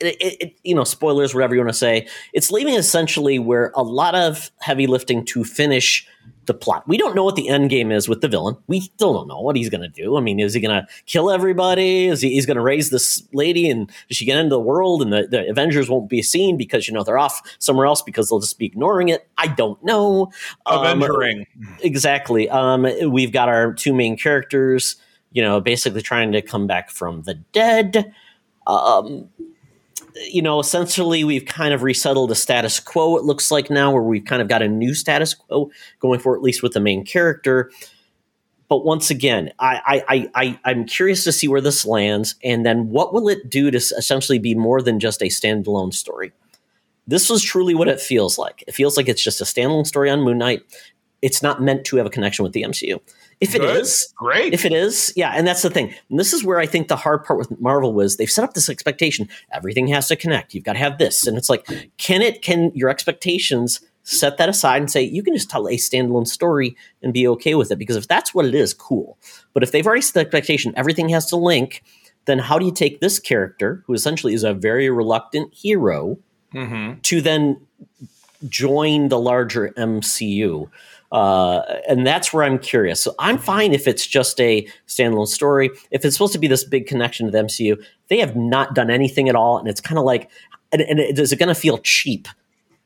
It, it, you know, spoilers, whatever you want to say. It's leaving essentially where a lot of heavy lifting to finish the plot. We don't know what the end game is with the villain. We still don't know what he's going to do. I mean, is he going to kill everybody? Is he he's going to raise this lady and does she get into the world and the, the, Avengers won't be seen because you know they're off somewhere else because they'll just be ignoring it? I don't know. Avengering um, exactly. Um, we've got our two main characters. You know, basically trying to come back from the dead. Um, you know, essentially we've kind of resettled the status quo, it looks like now, where we've kind of got a new status quo going for at least with the main character. But once again, I, I, I, I'm curious to see where this lands, and then what will it do to essentially be more than just a standalone story? This was truly what it feels like. It feels like it's just a standalone story on Moon Knight. It's not meant to have a connection with the MCU. If it Good. is, great. If it is, yeah, and that's the thing. And this is where I think the hard part with Marvel was they've set up this expectation. Everything has to connect. You've got to have this, and it's like, can it? Can your expectations set that aside and say you can just tell a standalone story and be okay with it because if that's what it is, cool. But if they've already set the expectation, everything has to link. Then how do you take this character, who essentially is a very reluctant hero, Mm-hmm. to then join the larger MCU? Uh, and that's where I'm curious. So I'm fine if it's just a standalone story. If it's supposed to be this big connection to the MCU, they have not done anything at all, and it's kind of like, and, and it, is it going to feel cheap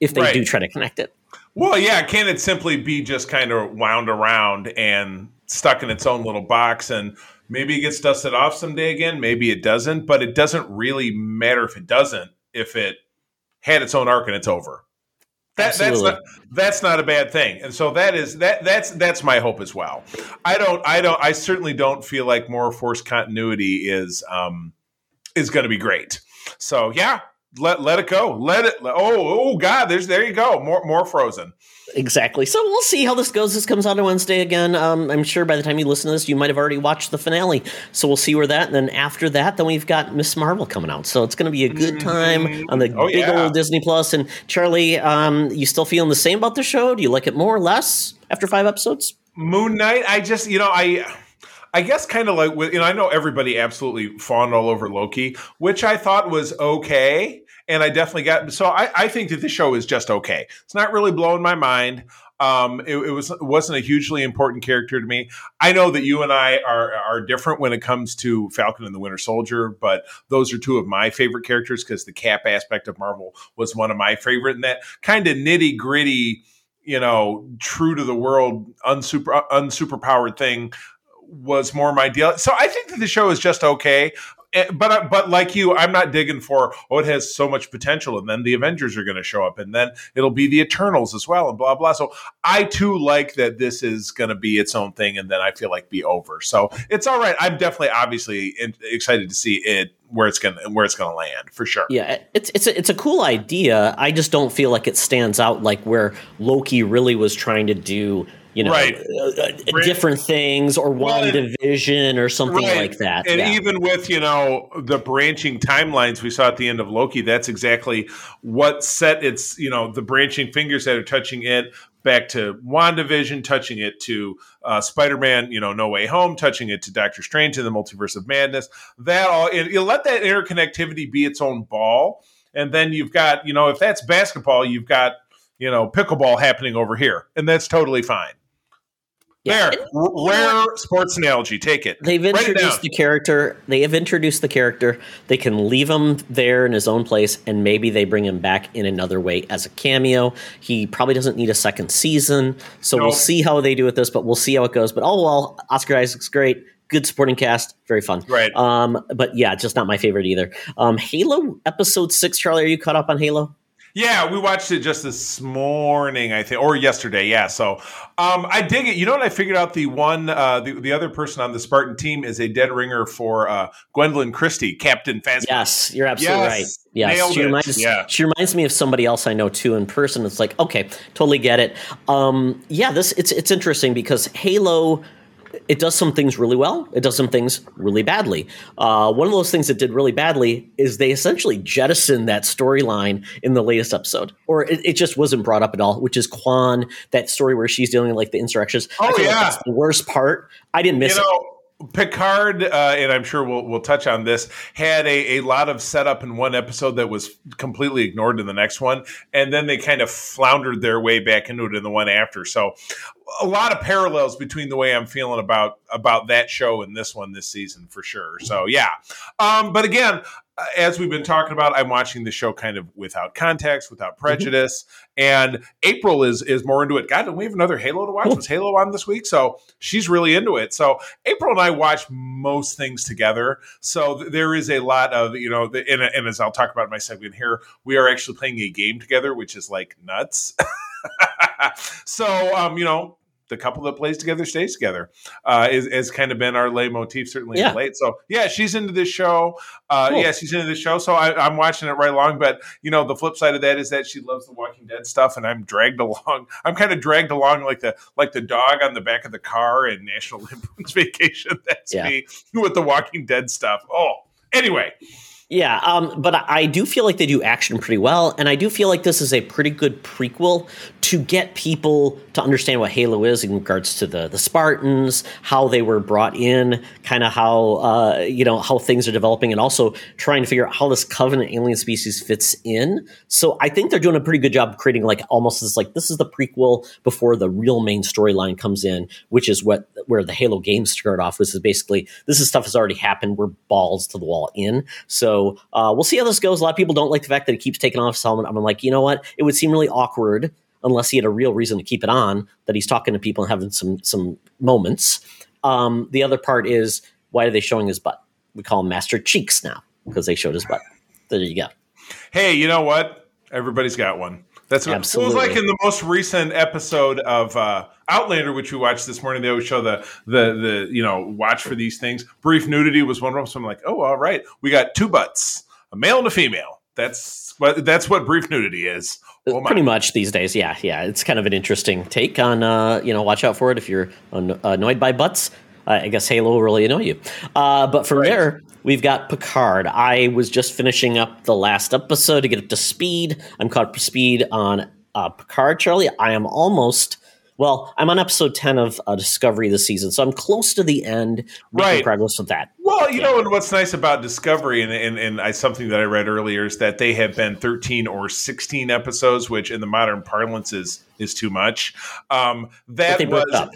if they Right. do try to connect it? Well, yeah, can it simply be just kind of wound around and stuck in its own little box and maybe it gets dusted off someday again, maybe it doesn't, but it doesn't really matter if it doesn't if it had its own arc and it's over. That, that's not that's not a bad thing, and so that is that that's that's my hope as well. I don't I don't I certainly don't feel like more force continuity is um is going to be great. So yeah, let let it go. Let it. Oh oh God, there's there you go. More more frozen. Exactly. So we'll see how this goes. This comes out on Wednesday again. Um, I'm sure by the time you listen to this, you might have already watched the finale. So we'll see where that. And then after that, then we've got Miss Marvel coming out. So it's going to be a good time on the Oh, big yeah. old Disney Plus. And Charlie, um, you still feeling the same about the show? Do you like it more or less after five episodes? Moon Knight. I just you know I. I guess kind of like with, you know, I know everybody absolutely fawned all over Loki, which I thought was okay. And I definitely got, so I, I think that the show is just okay. It's not really blowing my mind. Um, it, it was it wasn't a hugely important character to me. I know that you and I are are different when it comes to Falcon and the Winter Soldier, but those are two of my favorite characters because the Cap aspect of Marvel was one of my favorite, and that kind of nitty gritty, you know, true to the world, unsuper unsuperpowered thing was more my deal. So I think that the show is just okay. Eh, But but like you, I'm not digging for oh it has so much potential, and then the Avengers are going to show up, and then it'll be the Eternals as well, and blah blah. So I too like that this is going to be its own thing, and then I feel like be over. So it's all right. I'm definitely obviously excited to see it where it's gonna where it's gonna land for sure. Yeah, it's it's a, it's a cool idea. I just don't feel like it stands out like where Loki really was trying to do, you know, Right. uh, uh, different things or Well, one and- division or something Right. like that. And yeah. even with, you know, the branching timelines we saw at the end of Loki, that's exactly what set its, you know, the branching fingers that are touching it back to WandaVision, touching it to uh, Spider Man, you know, No Way Home, touching it to Doctor Strange in the Multiverse of Madness. That all, and you let that interconnectivity be its own ball. And then you've got, you know, if that's basketball, you've got, you know, pickleball happening over here. And that's totally fine. Yeah. There, rare sports analogy. Take it. They've Write it introduced the character. They have introduced the character. They can leave him there in his own place, and maybe they bring him back in another way as a cameo. He probably doesn't need a second season, so we'll see how they do with this. But we'll see how it goes. But oh well, Oscar Isaac's great. Good supporting cast, very fun. Right. Um, but yeah, just not my favorite either. Um, Halo episode six. Charlie, are you caught up on Halo? Yeah, we watched it just this morning, I think, or yesterday. Yeah, so um, I dig it. You know what? I figured out the one, uh, the the other person on the Spartan team is a dead ringer for uh, Gwendoline Christie, Captain Phasma. Yes, you're absolutely Yes, right. Yes, she reminds Yeah. she reminds me of somebody else I know too in person. It's like okay, totally get it. Um, yeah, this it's it's interesting because Halo. It does some things really well. It does some things really badly. Uh, one of those things it did really badly is they essentially jettisoned that storyline in the latest episode, or it, it just wasn't brought up at all. Which is Kwan, that story where she's dealing with like the insurrections. Oh, feel like yeah. that's the worst part. I didn't miss You it. Picard, uh, and I'm sure we'll we'll touch on this, had a, a lot of setup in one episode that was completely ignored in the next one, and then they kind of floundered their way back into it in the one after. So, a lot of parallels between the way I'm feeling about about that show and this one this season for sure. So, yeah. Um, but again, uh, as we've been talking about, I'm watching the show kind of without context, without prejudice, and April is is more into it. God, don't we have another Halo to watch? Was Halo on this week? So she's really into it. So April and I watch most things together. So th- there is a lot of you know, the, and, and as I'll talk about in my segment here, we are actually playing a game together, which is like nuts. so um, you know. The couple that plays together stays together uh, is has kind of been our leitmotif, certainly Yeah. late. So yeah, she's into this show. Uh, Cool. Yeah, she's into this show, so I, I'm watching it right along. But you know, the flip side of that is that she loves the Walking Dead stuff, and I'm dragged along. I'm kind of dragged along like the like the dog on the back of the car in National Lampoon's Vacation. That's Yeah. me with the Walking Dead stuff. Oh, anyway, Yeah, um, but I do feel like they do action pretty well, and I do feel like this is a pretty good prequel to get people to understand what Halo is in regards to the the Spartans, how they were brought in, kind of how uh, you know how things are developing, and also trying to figure out how this Covenant alien species fits in. So I think they're doing a pretty good job creating like almost this like this is the prequel before the real main storyline comes in, which is what where the Halo games start off. This is basically this is stuff has already happened. We're balls to the wall in. So uh, we'll see how this goes. A lot of people don't like the fact that he keeps taking off his helmet. I'm like, you know what? It would seem really awkward unless he had a real reason to keep it on. That he's talking to people and having some some moments. Um, the other part is why are they showing his butt? We call him Master Cheeks now because they showed his butt. There you go. Hey, you know what? Everybody's got one. That's what Absolutely. it was like in the most recent episode of uh, Outlander, which we watched this morning. They always show the the the you know watch for these things. Brief nudity was one of them. So I'm like, oh, all right, we got two butts, a male and a female. That's what that's what brief nudity is. Oh. Pretty much these days, yeah, yeah. It's kind of an interesting take on, uh, you know, watch out for it if you're an- annoyed by butts. Uh, I guess Halo will really annoy you. Uh, but from Right. there, we've got Picard. I was just finishing up the last episode to get up to speed. I'm caught up to speed on uh, Picard, Charlie. I am almost. Well, I'm on episode 10 of uh, Discovery this season, so I'm close to the end, Right. progress with that. Well, you know, and what's nice about Discovery, and, and, and I, something that I read earlier, is that they have been 13 or 16 episodes, which in the modern parlance is is too much. Um, that But they broke was, up.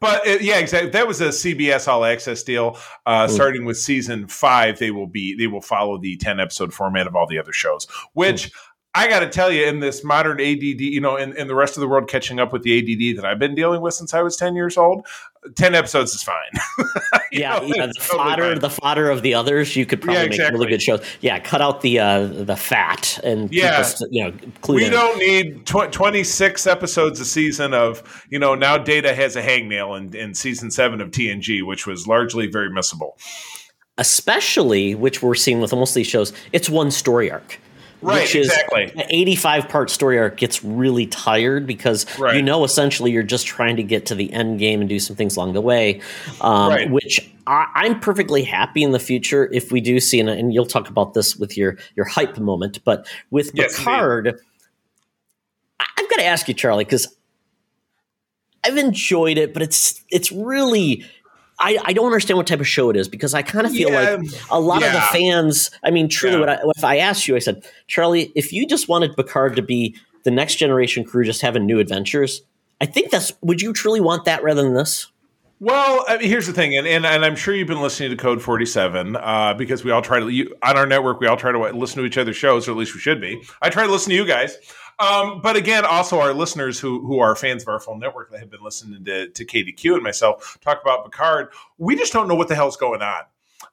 But uh, yeah, exactly. That was a CBS All Access deal. Uh, Mm. Starting with season five, they will be they will follow the 10 episode format of all the other shows, which. Mm. I got to tell you, in this modern ADD, you know, in, in the rest of the world catching up with the ADD that I've been dealing with since I was 10 years old, 10 episodes is fine. Yeah, know, yeah, the totally fodder, the fodder of the others. You could probably Yeah, make exactly. really good shows. Yeah, cut out the uh, the fat and Yeah. you know, we in. don't need tw- 26 episodes a season of you know now data has a hangnail in, in season 7 of tng which was largely very missable especially which we're seeing with almost these shows. It's one story arc. Right, which is exactly. An 85 part story arc gets really tired because Right. you know essentially you're just trying to get to the end game and do some things along the way. Um, Right. Which I, I'm perfectly happy in the future if we do see, and, and you'll talk about this with your your hype moment, but with Yes, Picard, I've got to ask you, Charlie, because I've enjoyed it, but it's it's really. I, I don't understand what type of show it is because I kind of feel Yeah, like a lot of the fans. I mean, truly, Yeah. what I, if I asked you, I said, Charlie, if you just wanted Picard to be the next generation crew, just having new adventures, I think that's. Would you truly want that rather than this? well I mean, here's the thing and, and, and i'm sure you've been listening to code 47 uh, because we all try to you, on our network we all try to listen to each other's shows or at least we should be i try to listen to you guys um, but again, also our listeners who who are fans of our full network that have been listening to, to KDQ and myself talk about Picard, we just don't know what the hell's going on.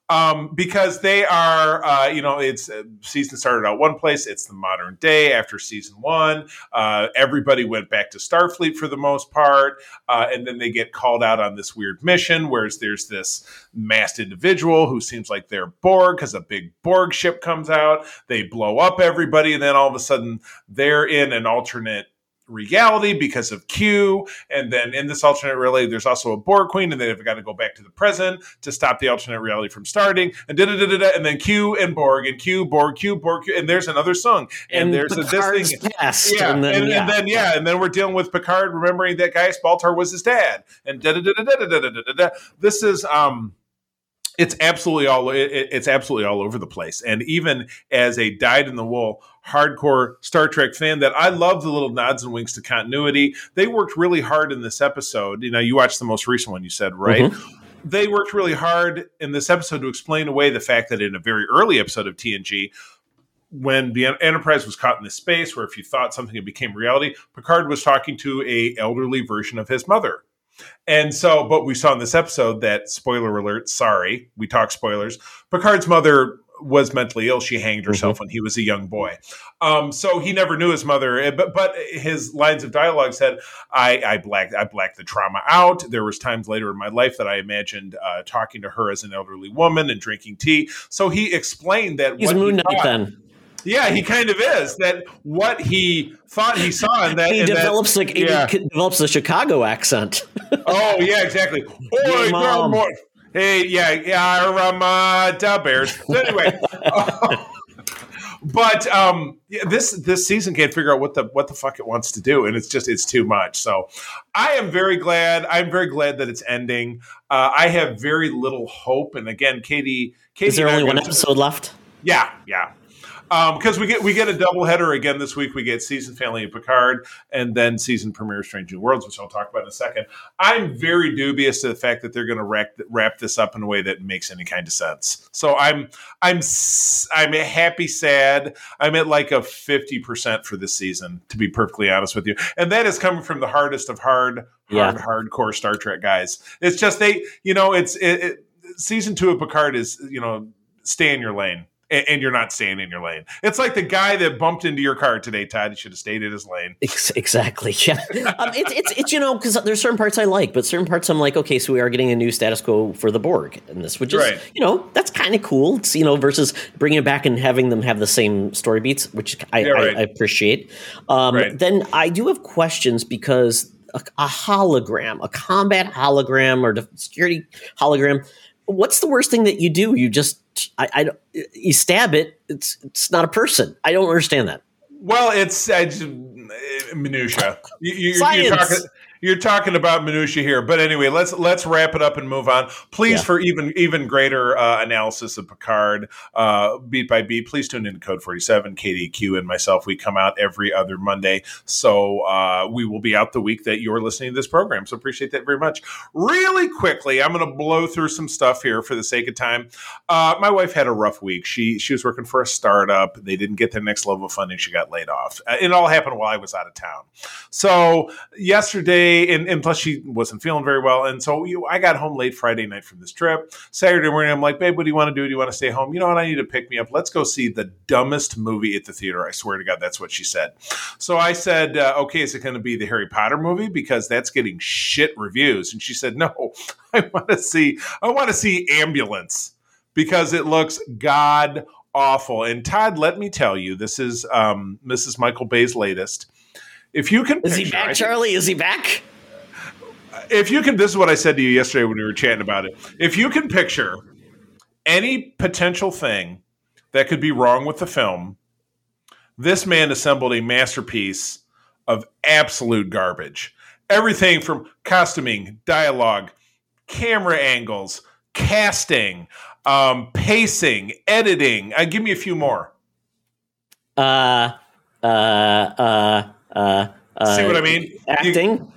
Um, because they are, uh, you know, it's uh, season started out one place. It's the modern day after season one. Uh, everybody went back to Starfleet for the most part, uh, and then they get called out on this weird mission. Whereas there's this masked individual who seems like they're Borg because a big Borg ship comes out. They blow up everybody, and then all of a sudden they're in an alternate reality because of Q. And then in this alternate reality, there's also a Borg queen, and they've got to go back to the present to stop the alternate reality from starting. And da da da da da. And then Q and Borg and Q, Borg, Q, Borg, Q. And there's another song. And, there's a, this thing. past, Yeah, and then, and, yeah. and then yeah, and then we're dealing with Picard remembering that Gaius Baltar was his dad, and da da da da da da da da da. This is um, it's absolutely all it- it's absolutely all over the place. And even as a dyed in the wool hardcore Star Trek fan, that I love the little nods and winks to continuity. They worked really hard in this episode. You know, you watched the most recent one, you said right. Mm-hmm. They worked really hard in this episode to explain away the fact that in a very early episode of TNG, when the Enterprise was caught in this space where if you thought something had became reality, Picard was talking to a elderly version of his mother. And so, but we saw in this episode that spoiler alert, sorry, we talk spoilers. Picard's mother was mentally ill. She hanged herself when he was a young boy. Um, so he never knew his mother, eh, but but his lines of dialogue said, "I I blacked I blacked the trauma out." There was times later in my life that I imagined uh, talking to her as an elderly woman and drinking tea. So he explained that He's what Moon Knight then. yeah, he kind of is. That what he thought he saw in that. He in that- develops like yeah. he develops the Chicago accent. Oh yeah, exactly. Oi, Hey, Mom. more. Hey, yeah, yeah, uh, da bears. So anyway, but um, yeah, this this season can't figure out what the what the fuck it wants to do, and it's just it's too much. So I am very glad. I'm very glad that it's ending. Uh, I have very little hope, and again, Katie. Katie Is there only one episode left? Yeah, yeah. Um, because we get we get a doubleheader again this week. We get season finale of Picard, and then season premiere of Strange New Worlds, which I'll talk about in a second. I'm very dubious to the fact that they're going to wrap wrap this up in a way that makes any kind of sense. So I'm I'm I'm happy, sad. I'm at like a fifty percent for this season, to be perfectly honest with you, and that is coming from the hardest of hard, hard, Yeah. hardcore Star Trek guys. It's just they, you know, it's it, it, season two of Picard is you know stay in your lane. A- And you're not staying in your lane. It's like the guy that bumped into your car today, Todd. He should have stayed in his lane. Exactly. Yeah. um, it's it's it's you know because there's certain parts I like, but certain parts I'm like, okay, so we are getting a new status quo for the Borg, and this which is Right. you know that's kind of cool. It's, you know versus bringing it back and having them have the same story beats, which I, Yeah, right. I, I appreciate. Um, Right. Then I do have questions because a, a hologram, a combat hologram or security hologram. What's the worst thing that you do? You just I, I you stab it. It's it's not a person. I don't understand that. Well, it's just, uh, minutia. You, you're, Science. talking, you're talking about minutia here, but anyway, let's let's wrap it up and move on. Please, Yeah. for even even greater uh, analysis of Picard, uh, beat by beat, please tune into Code Forty Seven. KDQ and myself, we come out every other Monday, so uh, we will be out the week that you're listening to this program. So appreciate that very much. Really quickly, I'm going to blow through some stuff here for the sake of time. Uh, my wife had a rough week. She she was working for a startup. They didn't get their next level of funding. She got laid off. Uh, it all happened while I was out of town. So yesterday, and, and plus she wasn't feeling very well. And so you, I got home late Friday night from this trip. Saturday morning, I'm like, babe, what do you want to do? Do you want to stay home? You know what? I need to pick me up. Let's go see the dumbest movie at the theater. I swear to God, that's what she said. So I said, uh, okay, is it going to be the Harry Potter movie because that's getting shit reviews? And she said, no, I want to see, I want to see Ambulance because it looks god awful. And Todd, let me tell you, this is um, Mrs. Michael Bay's latest. If you can, Is he picture- I back, think- Charlie? Is he back? if you can, this is what I said to you yesterday when we were chatting about it. If you can picture any potential thing that could be wrong with the film, this man assembled a masterpiece of absolute garbage. Everything from costuming, dialogue, camera angles, casting, um, pacing, editing. Uh, give me a few more. Uh, uh, uh, uh, uh, See what I mean? You- Acting.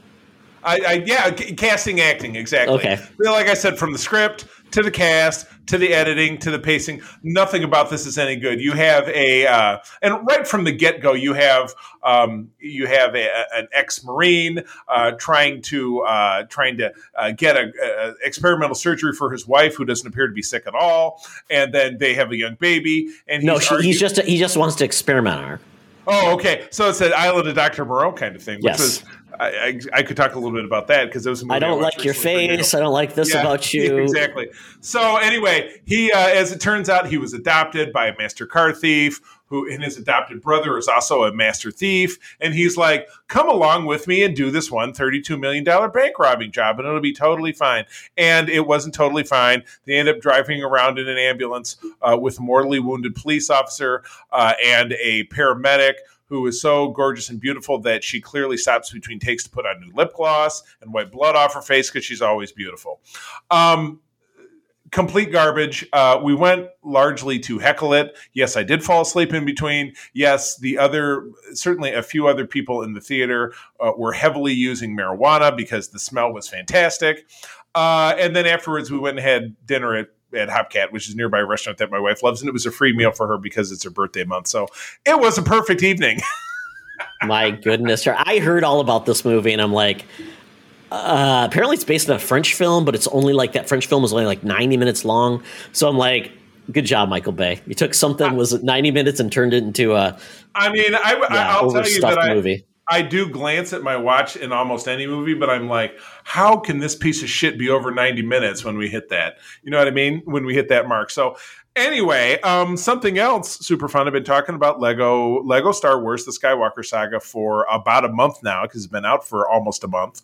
I, I yeah, c- casting, acting, exactly. Okay. Like I said, from the script to the cast to the editing to the pacing, nothing about this is any good. You have a uh, and right from the get go, you have um, you have a, a- an ex marine uh, trying to uh, trying to uh, get a, a experimental surgery for his wife who doesn't appear to be sick at all, and then they have a young baby, and No, he's, she, he's just he just wants to experiment on her. Oh, okay. So it's an Island of Dr. Moreau kind of thing, which Yes. was I, I, I could talk a little bit about that because it was a movie I don't watched like your recently for you. face. I don't like this Yeah, about you. exactly. So anyway, he, uh, as it turns out, he was adopted by a master car thief who, and his adopted brother is also a master thief. And he's like, "Come along with me and do this one thirty-two million dollar bank robbing job, and it'll be totally fine." And it wasn't totally fine. They end up driving around in an ambulance uh, with a mortally wounded police officer uh, and a paramedic who is so gorgeous and beautiful that she clearly stops between takes to put on new lip gloss and wipe blood off her face because she's always beautiful. Um, complete garbage. Uh, we went largely to heckle it. Yes, I did fall asleep in between. Yes, the other, certainly a few other people in the theater uh, were heavily using marijuana because the smell was fantastic. Uh, and then afterwards, we went and had dinner at at Hopcat, which is a nearby restaurant that my wife loves, and it was a free meal for her because it's her birthday month. So it was a perfect evening. My goodness, Char- I heard all about this movie, and I'm like, uh, apparently it's based on a French film, but it's only like that French film was only like 90 minutes long. So I'm like, good job, Michael Bay. You took something was 90 minutes and turned it into a I mean, I, yeah, I'll tell you that I, movie. I do glance at my watch in almost any movie, but I'm like, how can this piece of shit be over 90 minutes when we hit that? You know what I mean? When we hit that mark. So Anyway, um, something else super fun. I've been talking about Lego, Lego Star Wars: The Skywalker Saga for about a month now because it's been out for almost a month.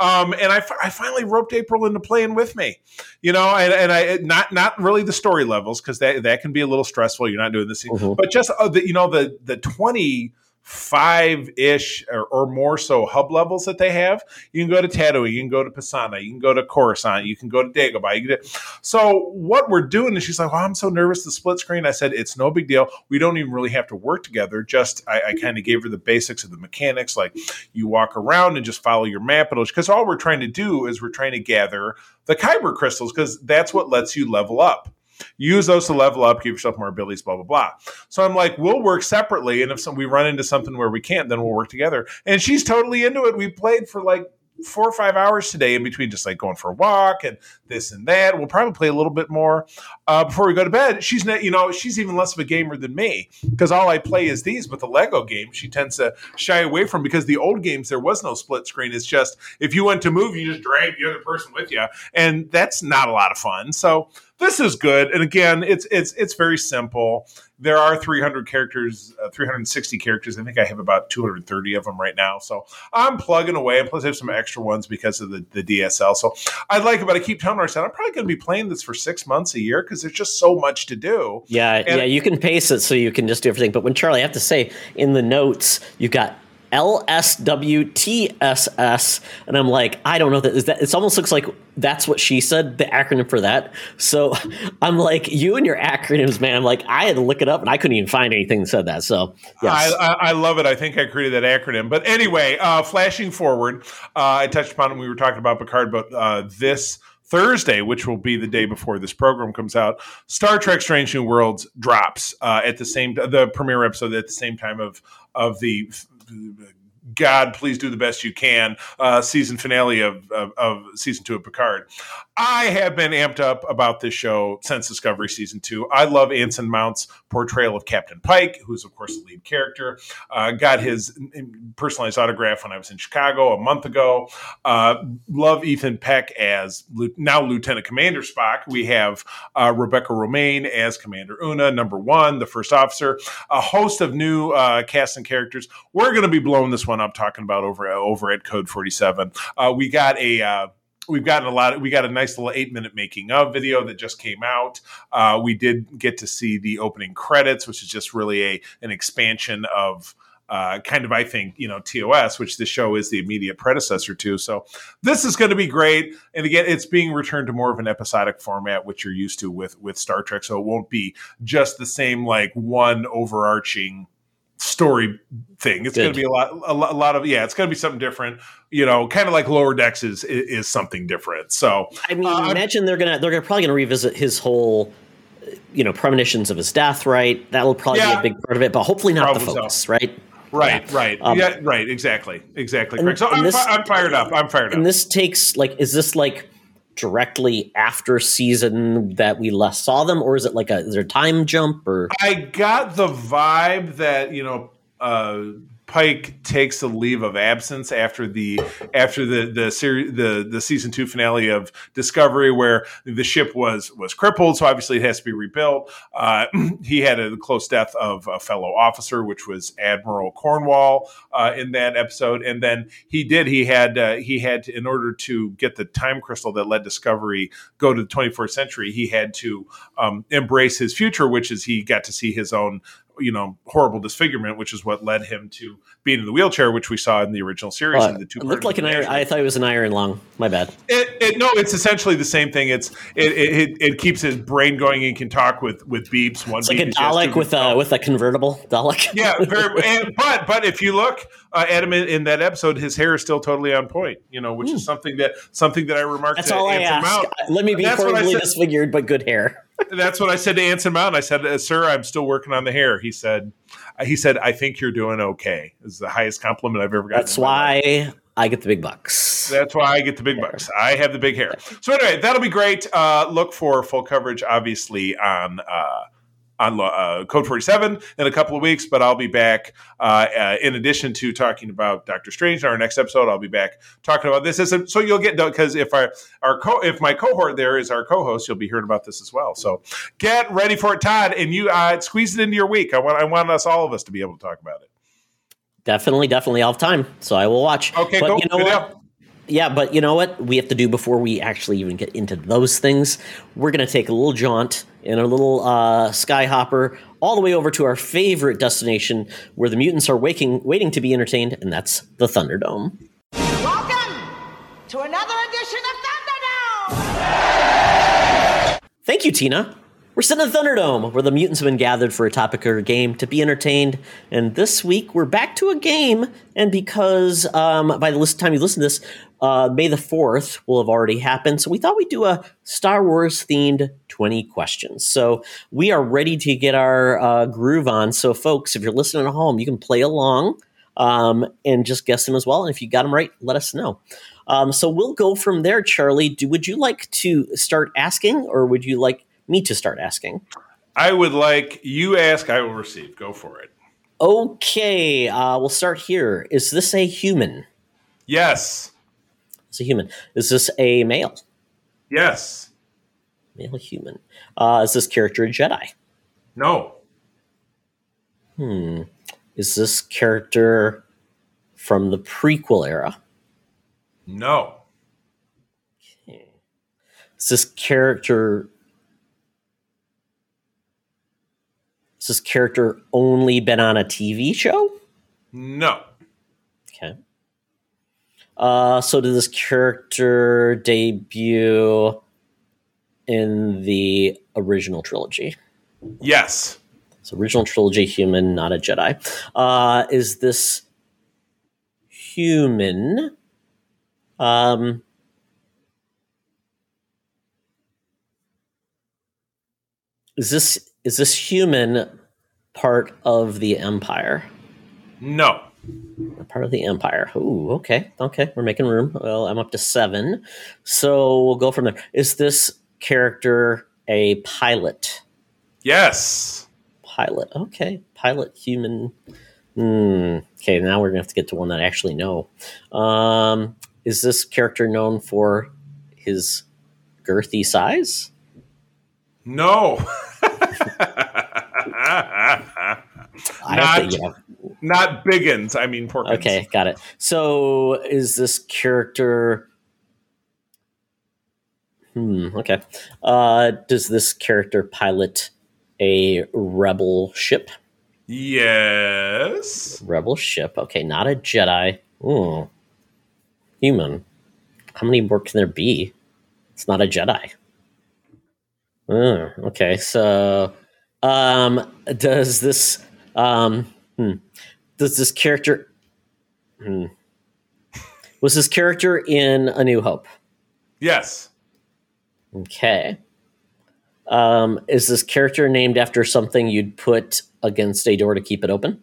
Um, and I, I finally roped April into playing with me. You know, and, and I not not really the story levels because that that can be a little stressful. You're not doing this, Mhm. but just uh, the, you know the the twenty five ish or, or more so hub levels that they have. You can go to Tatooine, you can go to Pasaana, you can go to Coruscant, you can go to Dagobah. You can do, so what we're doing is she's like, "Well, I'm so nervous the split screen." I said, "It's no big deal. We don't even really have to work together. Just I, I mm-hmm. kind of gave her the basics of the mechanics, like you walk around and just follow your map, because all we're trying to do is we're trying to gather the Kyber crystals because that's what lets you level up." Use those to level up, give yourself more abilities, blah blah blah. So I'm like, we'll work separately, and if some, we run into something where we can't, then we'll work together. And she's totally into it. We played for like four or five hours today in between just like going for a walk and this and that. We'll probably play a little bit more uh, before we go to bed. She's not, you know, she's even less of a gamer than me because all I play is these. But the Lego game, she tends to shy away from because the old games there was no split screen. It's just if you went to move, you just drag the other person with you, and that's not a lot of fun. So this is good. And again, it's it's it's very simple. There are 300 characters, uh, 360 characters. I think I have about 230 of them right now. So I'm plugging away. And plus, I have some extra ones because of the, the DSL. So I like it, but I keep telling myself I'm probably going to be playing this for six months a year because there's just so much to do. Yeah, And- yeah, you can pace it so you can just do everything. But when Charlie, I have to say, in the notes, you've got LSWTSS, and I'm like, I don't know that is that. It almost looks like that's what she said, the acronym for that. So I'm like, you and your acronyms, man. I'm like, I had to look it up, and I couldn't even find anything that said that. So yes, I, I, I love it. I think I created that acronym. But anyway, uh, flashing forward, uh, I touched upon it when we were talking about Picard, but uh, this Thursday, which will be the day before this program comes out, Star Trek: Strange New Worlds drops uh, at the same the premiere episode at the same time of of the to God, please do the best you can. Uh, season finale of, of, of season two of Picard. I have been amped up about this show since Discovery season two. I love Anson Mount's portrayal of Captain Pike, who's of course the lead character. Uh, got his personalized autograph when I was in Chicago a month ago. Uh, love Ethan Peck as now Lieutenant Commander Spock. We have uh, Rebecca Romijn as Commander Una, number one, the first officer. A host of new uh, cast and characters. We're going to be blowing this one up, talking about over over at Code Forty Seven. Uh, we got a. Uh, We've gotten a lot. Of, we got a nice little eight-minute making of video that just came out. Uh, we did get to see the opening credits, which is just really a an expansion of uh, kind of, I think, you know, TOS, which this show is the immediate predecessor to. So this is going to be great. And again, it's being returned to more of an episodic format, which you're used to with with Star Trek. So it won't be just the same like one overarching story thing. It's going to be a lot, a lot, a lot of yeah. It's going to be something different. You know, kind of like Lower Decks is is, is something different. So I mean, Uh, I'm- imagine they're gonna they're gonna probably gonna revisit his whole, you know, premonitions of his death. Right, that'll probably Yeah. be a big part of it, but hopefully not the Probably so. focus. Right. right, Yeah. right, Um, yeah, right, exactly, exactly. and- So and I'm, this- fi- I'm fired up. I'm fired up. And this takes like, is this like directly after season that we last saw them, or is it like a is there a time jump or? I got the vibe that you know. Uh, Pike takes a leave of absence after the after the the series the the season two finale of Discovery, where the ship was was crippled, so obviously it has to be rebuilt. Uh, he had a close death of a fellow officer, which was Admiral Cornwell uh, in that episode, and then he did he had uh, he had to, in order to get the time crystal that let Discovery go to the 24th century, he had to um, embrace his future, which is he got to see his own you know horrible disfigurement, which is what led him to being in the wheelchair, which we saw in the original series. Uh, in the two it looked like an iron. I thought it was an iron lung. My bad. it, it, no, it's essentially the same thing. It's it, it, it keeps his brain going and can talk with with beeps. One It's like a beep is yes, two Dalek with a with a convertible Dalek. yeah, very. And, but but if you look, uh, Adam in, in that episode, his hair is still totally on point. You know, which is something that something that I remarked. That's all I Anson ask. Mount. Let me be That's what I horribly disfigured, but good hair. That's what I said to Anson Mount. I said, "Sir, I'm still working on the hair." He said, "He said I think you're doing okay." Is the highest compliment I've ever gotten. That's in my life. why I get the big bucks. That's why I get the big bucks. I have the big hair. So anyway, that'll be great. Uh, look for full coverage, obviously on uh, on uh, Code 47 in a couple of weeks, but I'll be back. Uh, uh, in addition to talking about Doctor Strange in our next episode, I'll be back talking about this. So you'll get because if our our co- if my cohort there is our co-host, you'll be hearing about this as well. So get ready for it, Todd, and you uh, squeeze it into your week. I want I want us all of us to be able to talk about it. Definitely, definitely, I'll have time, so I will watch. Okay, but cool. you know Good what? deal. Yeah, but you know what we have to do before we actually even get into those things? We're going to take a little jaunt in a little uh, skyhopper all the way over to our favorite destination where the mutants are waking, waiting to be entertained, and that's the Thunderdome. Welcome to another edition of Thunderdome! Thank you, Tina. We're sitting in Thunderdome, where the mutants have been gathered for a topic or a game to be entertained. And this week, we're back to a game. And because um, by the time you listen to this, uh, May the 4th will have already happened. So we thought we'd do a Star Wars themed 20 questions. So we are ready to get our uh, groove on. So, folks, if you're listening at home, you can play along um, and just guess them as well. And if you got them right, let us know. Um, so we'll go from there, Charlie. Do, would you like to start asking, or would you like me to start asking? I would like you ask, I will receive. Go for it. Okay, uh, we'll start here. Is this a human? Yes. It's a human. Is this a male? Yes. Male human. Uh, is this character a Jedi? No. Hmm. Is this character from the prequel era? No. Okay. Is this character Has this character only been on a TV show? No. Okay. Uh, so did this character debut in the original trilogy? Yes. So original trilogy human, not a Jedi. Uh, is this human? Um, is this is this human part of the Empire? No. Part of the Empire. Ooh, okay, okay. We're making room. Well, I'm up to seven, so we'll go from there. Is this character a pilot? Yes. Pilot. Okay, pilot. Human. Hmm. Okay, now we're gonna have to get to one that I actually know. Um, is this character known for his girthy size? No. Not- don't think, yeah. Not biggins. I mean porkins. Okay, got it. So is this character? Hmm. Okay. Uh, does this character pilot a rebel ship? Yes. Rebel ship. Okay, not a Jedi. Hmm. Human. How many more can there be? It's not a Jedi. Oh, okay, so um, does this um, hmm, does this character hmm, was this character in A New Hope? Yes. Okay. Um, is this character named after something you'd put against a door to keep it open?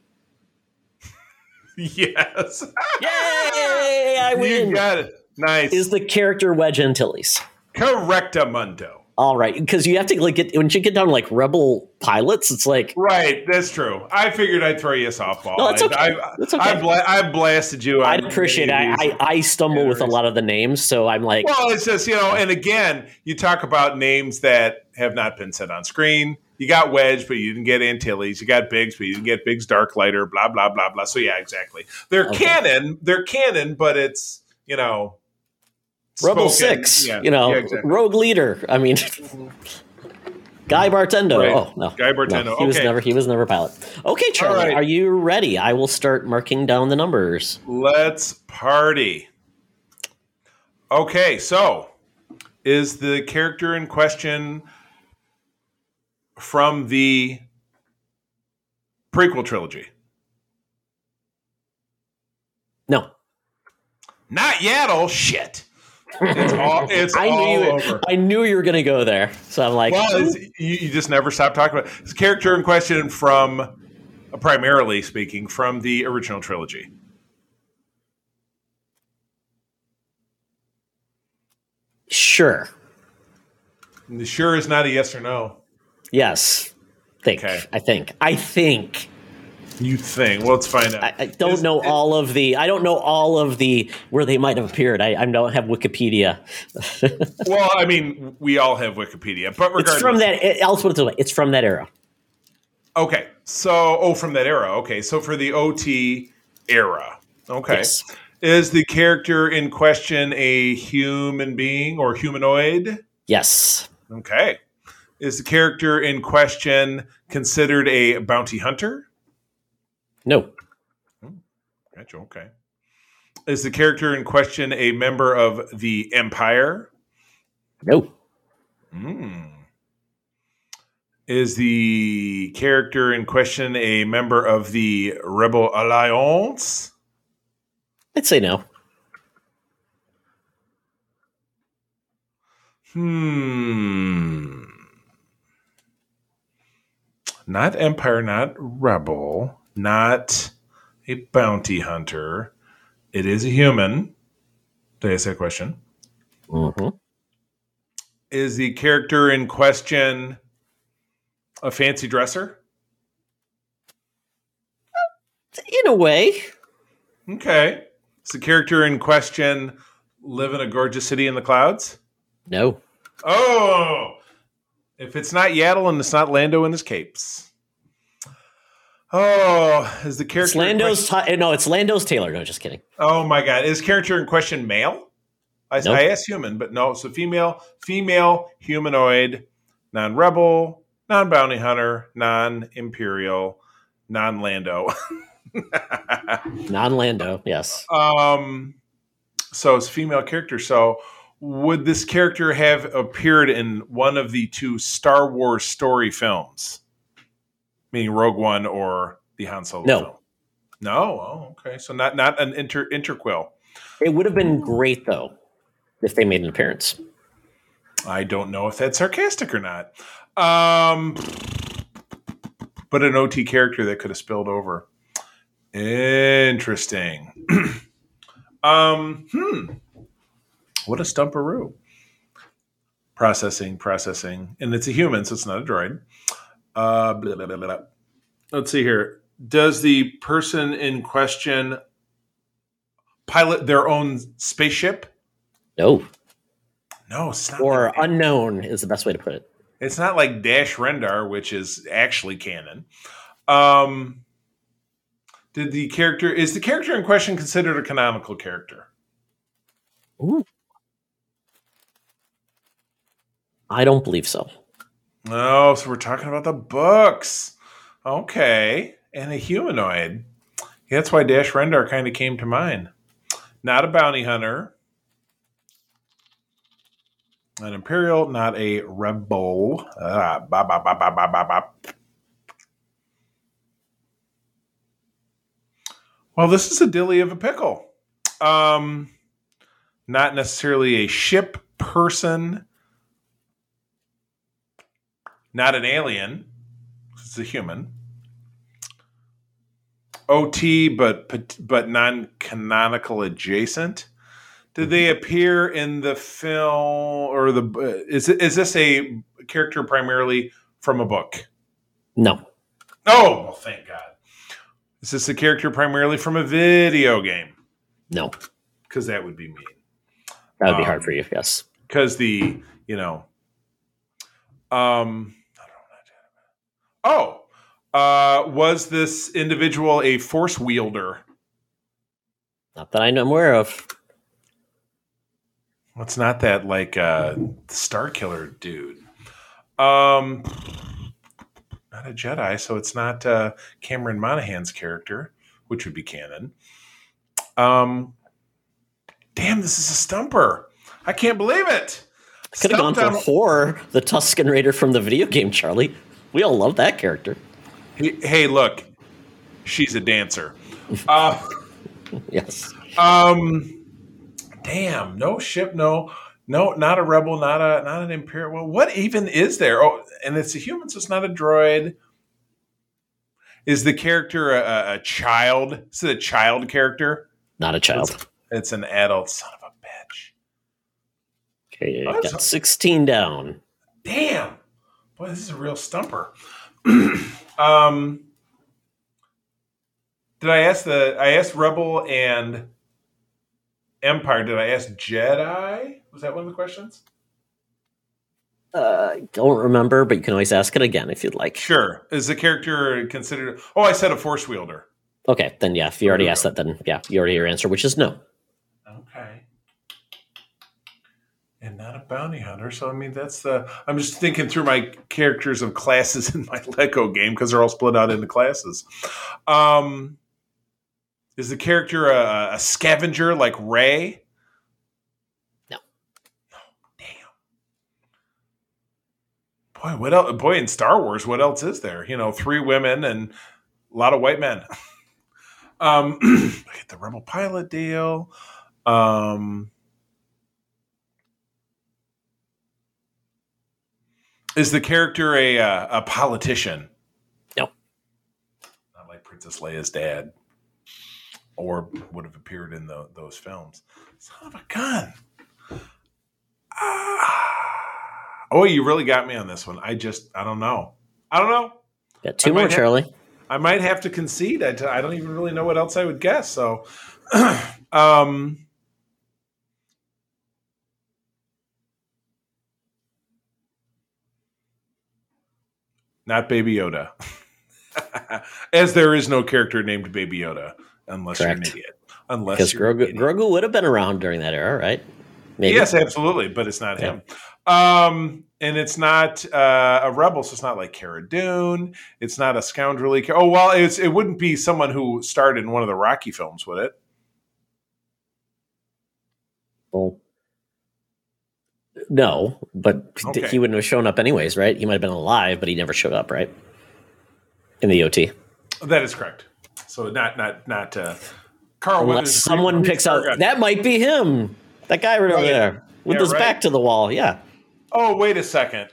Yes. Yay! I win. you got it. Nice. is the character Wedge Antilles. Correctamundo. All right, because you have to like get when you get down to, like rebel pilots, it's like Right, that's true. I figured I'd throw you a softball. No, it's okay. I, I, It's okay. I, bla- I blasted you. I'd appreciate it. I, I, I stumble with a lot of the names, so I'm like, Well, it's just, you know, and again, you talk about names that have not been said on screen. You got Wedge, but you didn't get Antilles. You got Biggs, but you didn't get Biggs Darklighter, blah, blah, blah, blah. So, yeah, exactly. They're Okay. canon. They're canon, but it's, you know, Rebel spoken- Six, yeah, you know, yeah, exactly. Rogue Leader. I mean, Guy Bartendo. Right. Oh no, Guy Bartendo, No, he was never. He was never pilot. Okay, Charlie, right. are you ready? I will start marking down the numbers. Let's party. Okay, so is the character in question from the prequel trilogy? No, Not Yaddle. Oh, shit. It's all. It's I all knew over. I knew you were going to go there. So I'm like, Well, it's, you, you just never stop talking about this character in question from, uh, primarily speaking, from the original trilogy. sure, And the sure is not a yes or no. yes. think. Okay. I think. I think. You think? Well, let's find out. I, I don't Is- know all of the. I don't know all of the where they might have appeared. I, I don't have Wikipedia. Well, I mean, we all have Wikipedia, but regardless, It's from that. It, I'll put it this way. It's from that era. Okay, so oh, from that era. Okay, so for the OT era, okay, Yes. is the character in question a human being or humanoid? Yes. Okay, is the character in question considered a bounty hunter? No. Gotcha. Okay. Is the character in question a member of the Empire? No. Hmm. Is the character in question a member of the Rebel Alliance? I'd say no. Hmm. Not Empire, not Rebel, not a bounty hunter. It is a human. Did I ask that question? hmm Is the character in question a fancy dresser? In a way. Okay. Is the character in question live in a gorgeous city in the clouds? No. Oh, if it's not Yaddle and it's not Lando in his capes. Oh, is the character It's Lando's. question- Ti- no, it's Lando's Taylor. No, just kidding. oh my god, is character in question male? I, Nope. I asked human, but no. So female, female, humanoid, non-rebel, non-bounty hunter, non-imperial, non-Lando. Non Lando. Yes. Um, so it's female character. So would this character have appeared in one of the two Star Wars story films, meaning Rogue One or the Han Solo No. film? No. Oh, okay. So not not an inter interquill. It would have been great though if they made an appearance. I don't know if that's sarcastic or not. Um, but an OT character that could have spilled over. Interesting. um, hmm. What a stumperoo. Processing, processing. And it's a human, so it's not a droid. Uh, blah, blah, blah, blah. Let's see here. Does the person in question pilot their own spaceship? No. No, it's not. Or like- unknown is the best way to put it. It's not like Dash Rendar, which is actually canon. Um, did the character is the character in question considered a canonical character? Ooh. I don't believe so. No, so we're talking about the books. Okay, and a humanoid. Yeah, that's why Dash Rendar kind of came to mind. Not a bounty hunter. An imperial, not a rebel. Ah, ba, ba, ba, ba, ba, ba, ba. Well, this is a dilly of a pickle. Um, not necessarily a ship person, not an alien. It's a human. OT, but but, non-canonical adjacent. Did they appear in the film or the? Uh, is this a character primarily from a book? No. Oh, well, thank God. Is this a character primarily from a video game? No. Because that would be mean. That would be Um, hard for you. Yes. because the you know um oh uh was this individual a force wielder? Not that I'm aware of. it's not that like uh star killer dude. Um not a jedi so it's not uh cameron monaghan's character which would be canon. Um damn this is a stumper. I can't believe it. Could have gone for Hor, the Tusken Raider from the video game, Charlie. We all love that character. Hey, hey, look, she's a dancer. Uh, Yes. um, damn, no ship, no, no, not a rebel, not a, not an imperial. Well, what even is there? Oh, and it's a human, so it's not a droid. Is the character a, a, child? Is it a child character? Not a child. It's an adult son of a bitch. Okay, got 16 down. Damn, boy, this is a real stumper. um, did I ask the? I asked Rebel and Empire. Did I ask Jedi? Was that one of the questions? Uh, don't remember, but you can always ask it again if you'd like. Sure. Is the character considered? Oh, I said a force wielder. Okay, then yeah, if you already asked that, then yeah, you already your answer, which is no. Okay. And not a bounty hunter. So I mean, that's the. I'm just thinking through my characters of classes in my Lego game because they're all split out into classes. Um, is the character a, a scavenger like Rey? No. No. Damn. Boy, what else? Boy, in Star Wars, what else is there? You know, three women and a lot of white men. um, I get the Rebel pilot deal. Um, is the character a uh, a politician? No. Not like Princess Leia's dad, or would have appeared in the, those films. Son of a gun. Ah. Oh, you really got me on this one. I just, I don't know. I don't know. Got two more, have- Charlie. I might have to concede. I, I don't even really know what else I would guess. So, um, not Baby Yoda, as there is no character named Baby Yoda unless you're an idiot. Unless Because Grogu. Grogu would have been around during that era, right? Maybe. Yes, absolutely, but it's not Yeah. him. Um, and it's not uh, a rebel, so it's not like Cara Dune. It's not a scoundrelly. Oh well, it's it wouldn't be someone who starred in one of the Rocky films, would it? Well, no, but Okay. he wouldn't have shown up anyways, right? He might have been alive, but he never showed up, right? In the OT. That is correct. So not not not uh, Carl. Unless someone picks out that might be him. That guy right over Right. there with Yeah, his right. back to the wall. Yeah. Oh wait a second,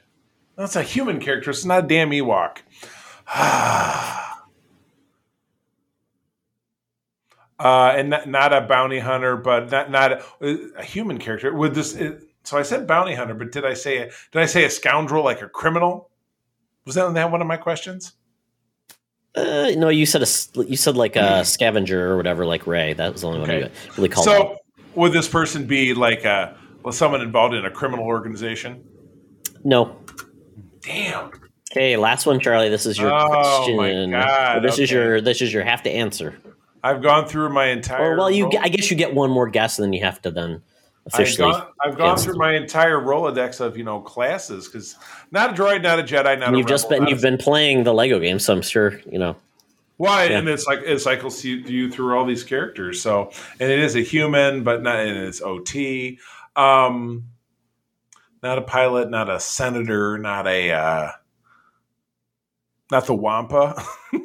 that's a human character. It's not a damn Ewok. Uh, and not, not a bounty hunter, but not not a, a human character. With this, it, so I said bounty hunter, but did I say a, did I say a scoundrel like a criminal? Was that, that one of my questions? Uh, no, you said a you said like a scavenger or whatever, like Rey. That was the only one Okay. you really called. so out. would this person be like a well, someone involved in a criminal organization? No. Damn. Okay, last one, Charlie. This is your Oh, question. my God, this is your this is your have to answer. I've gone through my entire. Or well, you I guess you get one more guess, and then you have to then I've gone, I've gone through my entire Rolodex of you know classes because not a droid, not a Jedi, not And a you've just rebel, been you've a- been playing the Lego game, so I'm sure you know. Why? Yeah. And it's like it cycles you, you through all these characters. So, and it is a human, but not, and it's OT. Um, not a pilot, not a senator, not a, uh, not the Wampa.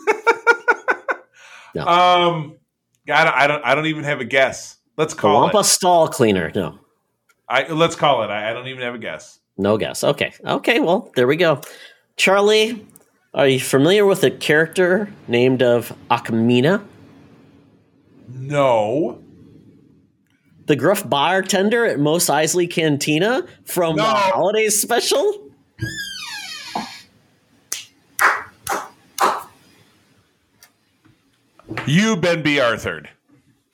No. Um, don't, I don't, I don't even have a guess. Let's call Wampa it. stall cleaner. No, I let's call it. I, I don't even have a guess. no guess. Okay, okay. Well, there we go. Charlie, are you familiar with a character named of Ackmena, No. the gruff bartender at Mos Eisley Cantina from No. the holidays special? You Ben Bea Arthur.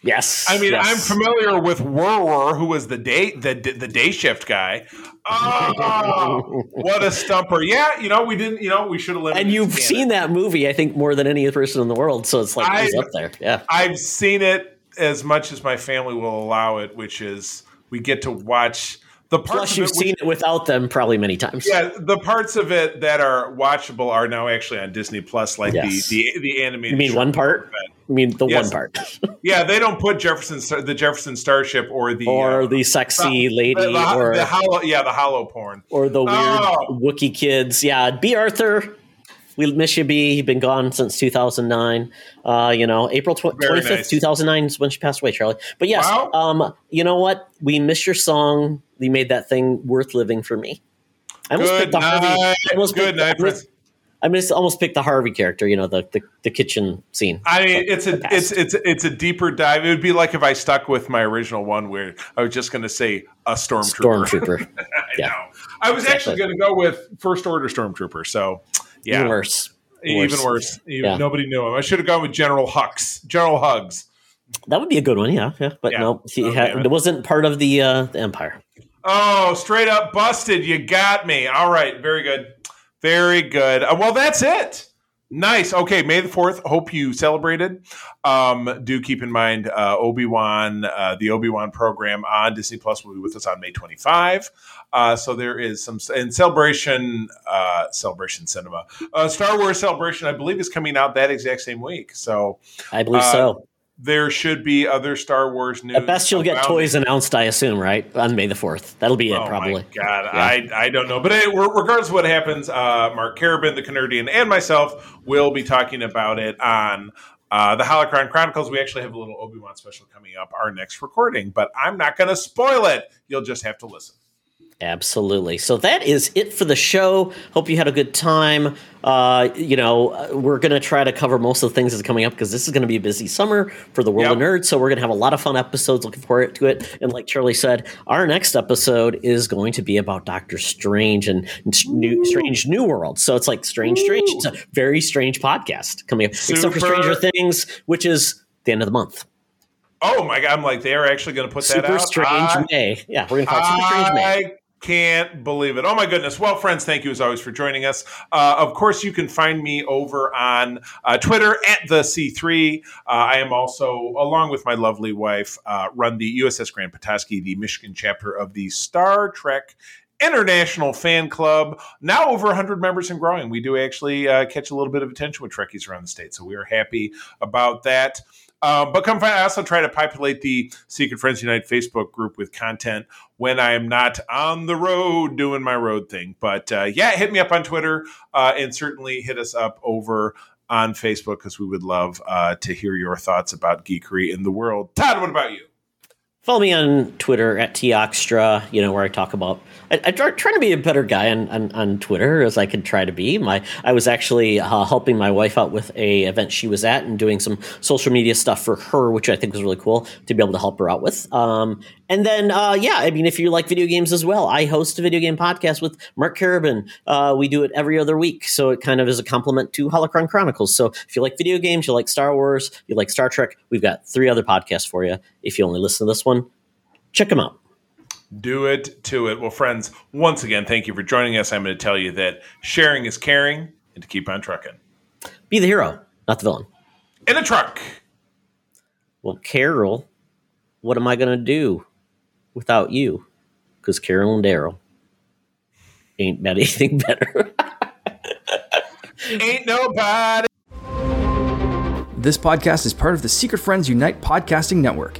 Yes. I mean, yes. I'm familiar with Wuher, who was the day the the day shift guy. Oh, what a stumper! Yeah, you know, we didn't. You know, we should have. And you've seen that movie, I think, more than any other person in the world. So it's like he's I- up there. Yeah. I've seen it as much as my family will allow it, which is we get to watch the. Plus, you've which- seen it without them probably many times. Yeah, the parts of it that are watchable are now actually on Disney Plus, like Yes. the the the animated. You mean one part? event. I mean the Yes. one part, Yeah, they don't put Jefferson the Jefferson Starship or the or uh, the sexy the- lady, the, or the hollow yeah the hollow porn. or the weird Oh. Wookie kids. Yeah, Bea Arthur. We miss you, Bea You've been gone since 2009. Uh, you know, April tw- 25th, nice. 2009 is when she passed away, Charlie. But yes, Wow. um, you know what? We miss your song. You made that thing worth living for me. I almost Good picked the Harvey. I almost Good picked, night, I almost, I almost- almost picked the Harvey character. You know, the the, the kitchen scene. I mean, it's a it's it's it's a deeper dive. It would be like if I stuck with my original one, where I was just going to say a stormtrooper. Stormtrooper. I yeah. know. I was actually going to go with first order stormtrooper. So, Even yeah, worse. Even worse. Even, yeah. Nobody knew him. I should have gone with General Hux. General Hugs. That would be a good one, yeah, yeah. But yeah. no, he okay. had, it wasn't part of the uh, the Empire. Oh, straight up busted! You got me. All right, very good, very good. Uh, well, that's it. Nice. Okay, May the fourth. Hope you celebrated. Um, do keep in mind uh, Obi Wan, uh, the Obi Wan program on Disney Plus will be with us on May twenty five. Uh, so there is some in celebration, uh, celebration cinema, uh, Star Wars celebration. I believe is coming out that exact same week. So I believe so. Uh, there should be other Star Wars news. At best, you'll get toys it. announced, I assume, right on May the fourth. That'll be it, oh probably. God, yeah. I I don't know, but it, regardless of what happens, uh, Mark Carabin, the Canardian, and myself will be talking about it on. Uh, the Holocron Chronicles, we actually have a little Obi Wan special coming up, our next recording, but I'm not going to spoil it. You'll just have to listen. Absolutely. So that is it for the show. Hope you had a good time. Uh, you know, we're going to try to cover most of the things that's coming up because this is going to be a busy summer for the World yep. of Nerds. So we're going to have a lot of fun episodes. Looking forward to it. And like Charlie said, our next episode is going to be about Doctor Strange and new, Strange New World. So it's like Strange Ooh. Strange. It's a very strange podcast coming up, Super. except for Stranger Things, which is the end of the month. Oh my god! I'm like they are actually going to put Super that out. Super strange I, May. Yeah, we're going to call it Super Strange May. Can't believe it. Oh my goodness. Well, friends, thank you as always for joining us. Uh, of course, you can find me over on uh, Twitter at the C3. Uh, I am also, along with my lovely wife, uh, run the USS Grand Petoskey, the Michigan chapter of the Star Trek International Fan Club, now over 100 members and growing. We do actually uh, catch a little bit of attention with Trekkies around the state, so we are happy about that. Um, but come find, I also try to populate the Secret Friends Unite Facebook group with content when I am not on the road doing my road thing. But uh, yeah, hit me up on Twitter uh, and certainly hit us up over on Facebook because we would love uh, to hear your thoughts about geekery in the world. Todd, what about you? Follow me on Twitter at Toxtra, you know, where I talk about. I, I try, trying to be a better guy on, on, on, Twitter as I could try to be. My I was actually uh, helping my wife out with a event she was at and doing some social media stuff for her, which I think was really cool to be able to help her out with. Um, and then, uh, yeah, I mean, if you like video games as well, I host a video game podcast with Mark Carabin. Uh, we do it every other week, so it kind of is a complement to Holocron Chronicles. So if you like video games, you like Star Wars, you like Star Trek, we've got three other podcasts for you. If you only listen to this one, check them out. Do it to it. Well, friends, once again, thank you for joining us. I'm going to tell you that sharing is caring and to keep on trucking. Be the hero, not the villain. In a truck. Well, Carol, what am I going to do without you? Because Carol and Daryl ain't got anything better. ain't nobody. This podcast is part of the Secret Friends Unite podcasting network.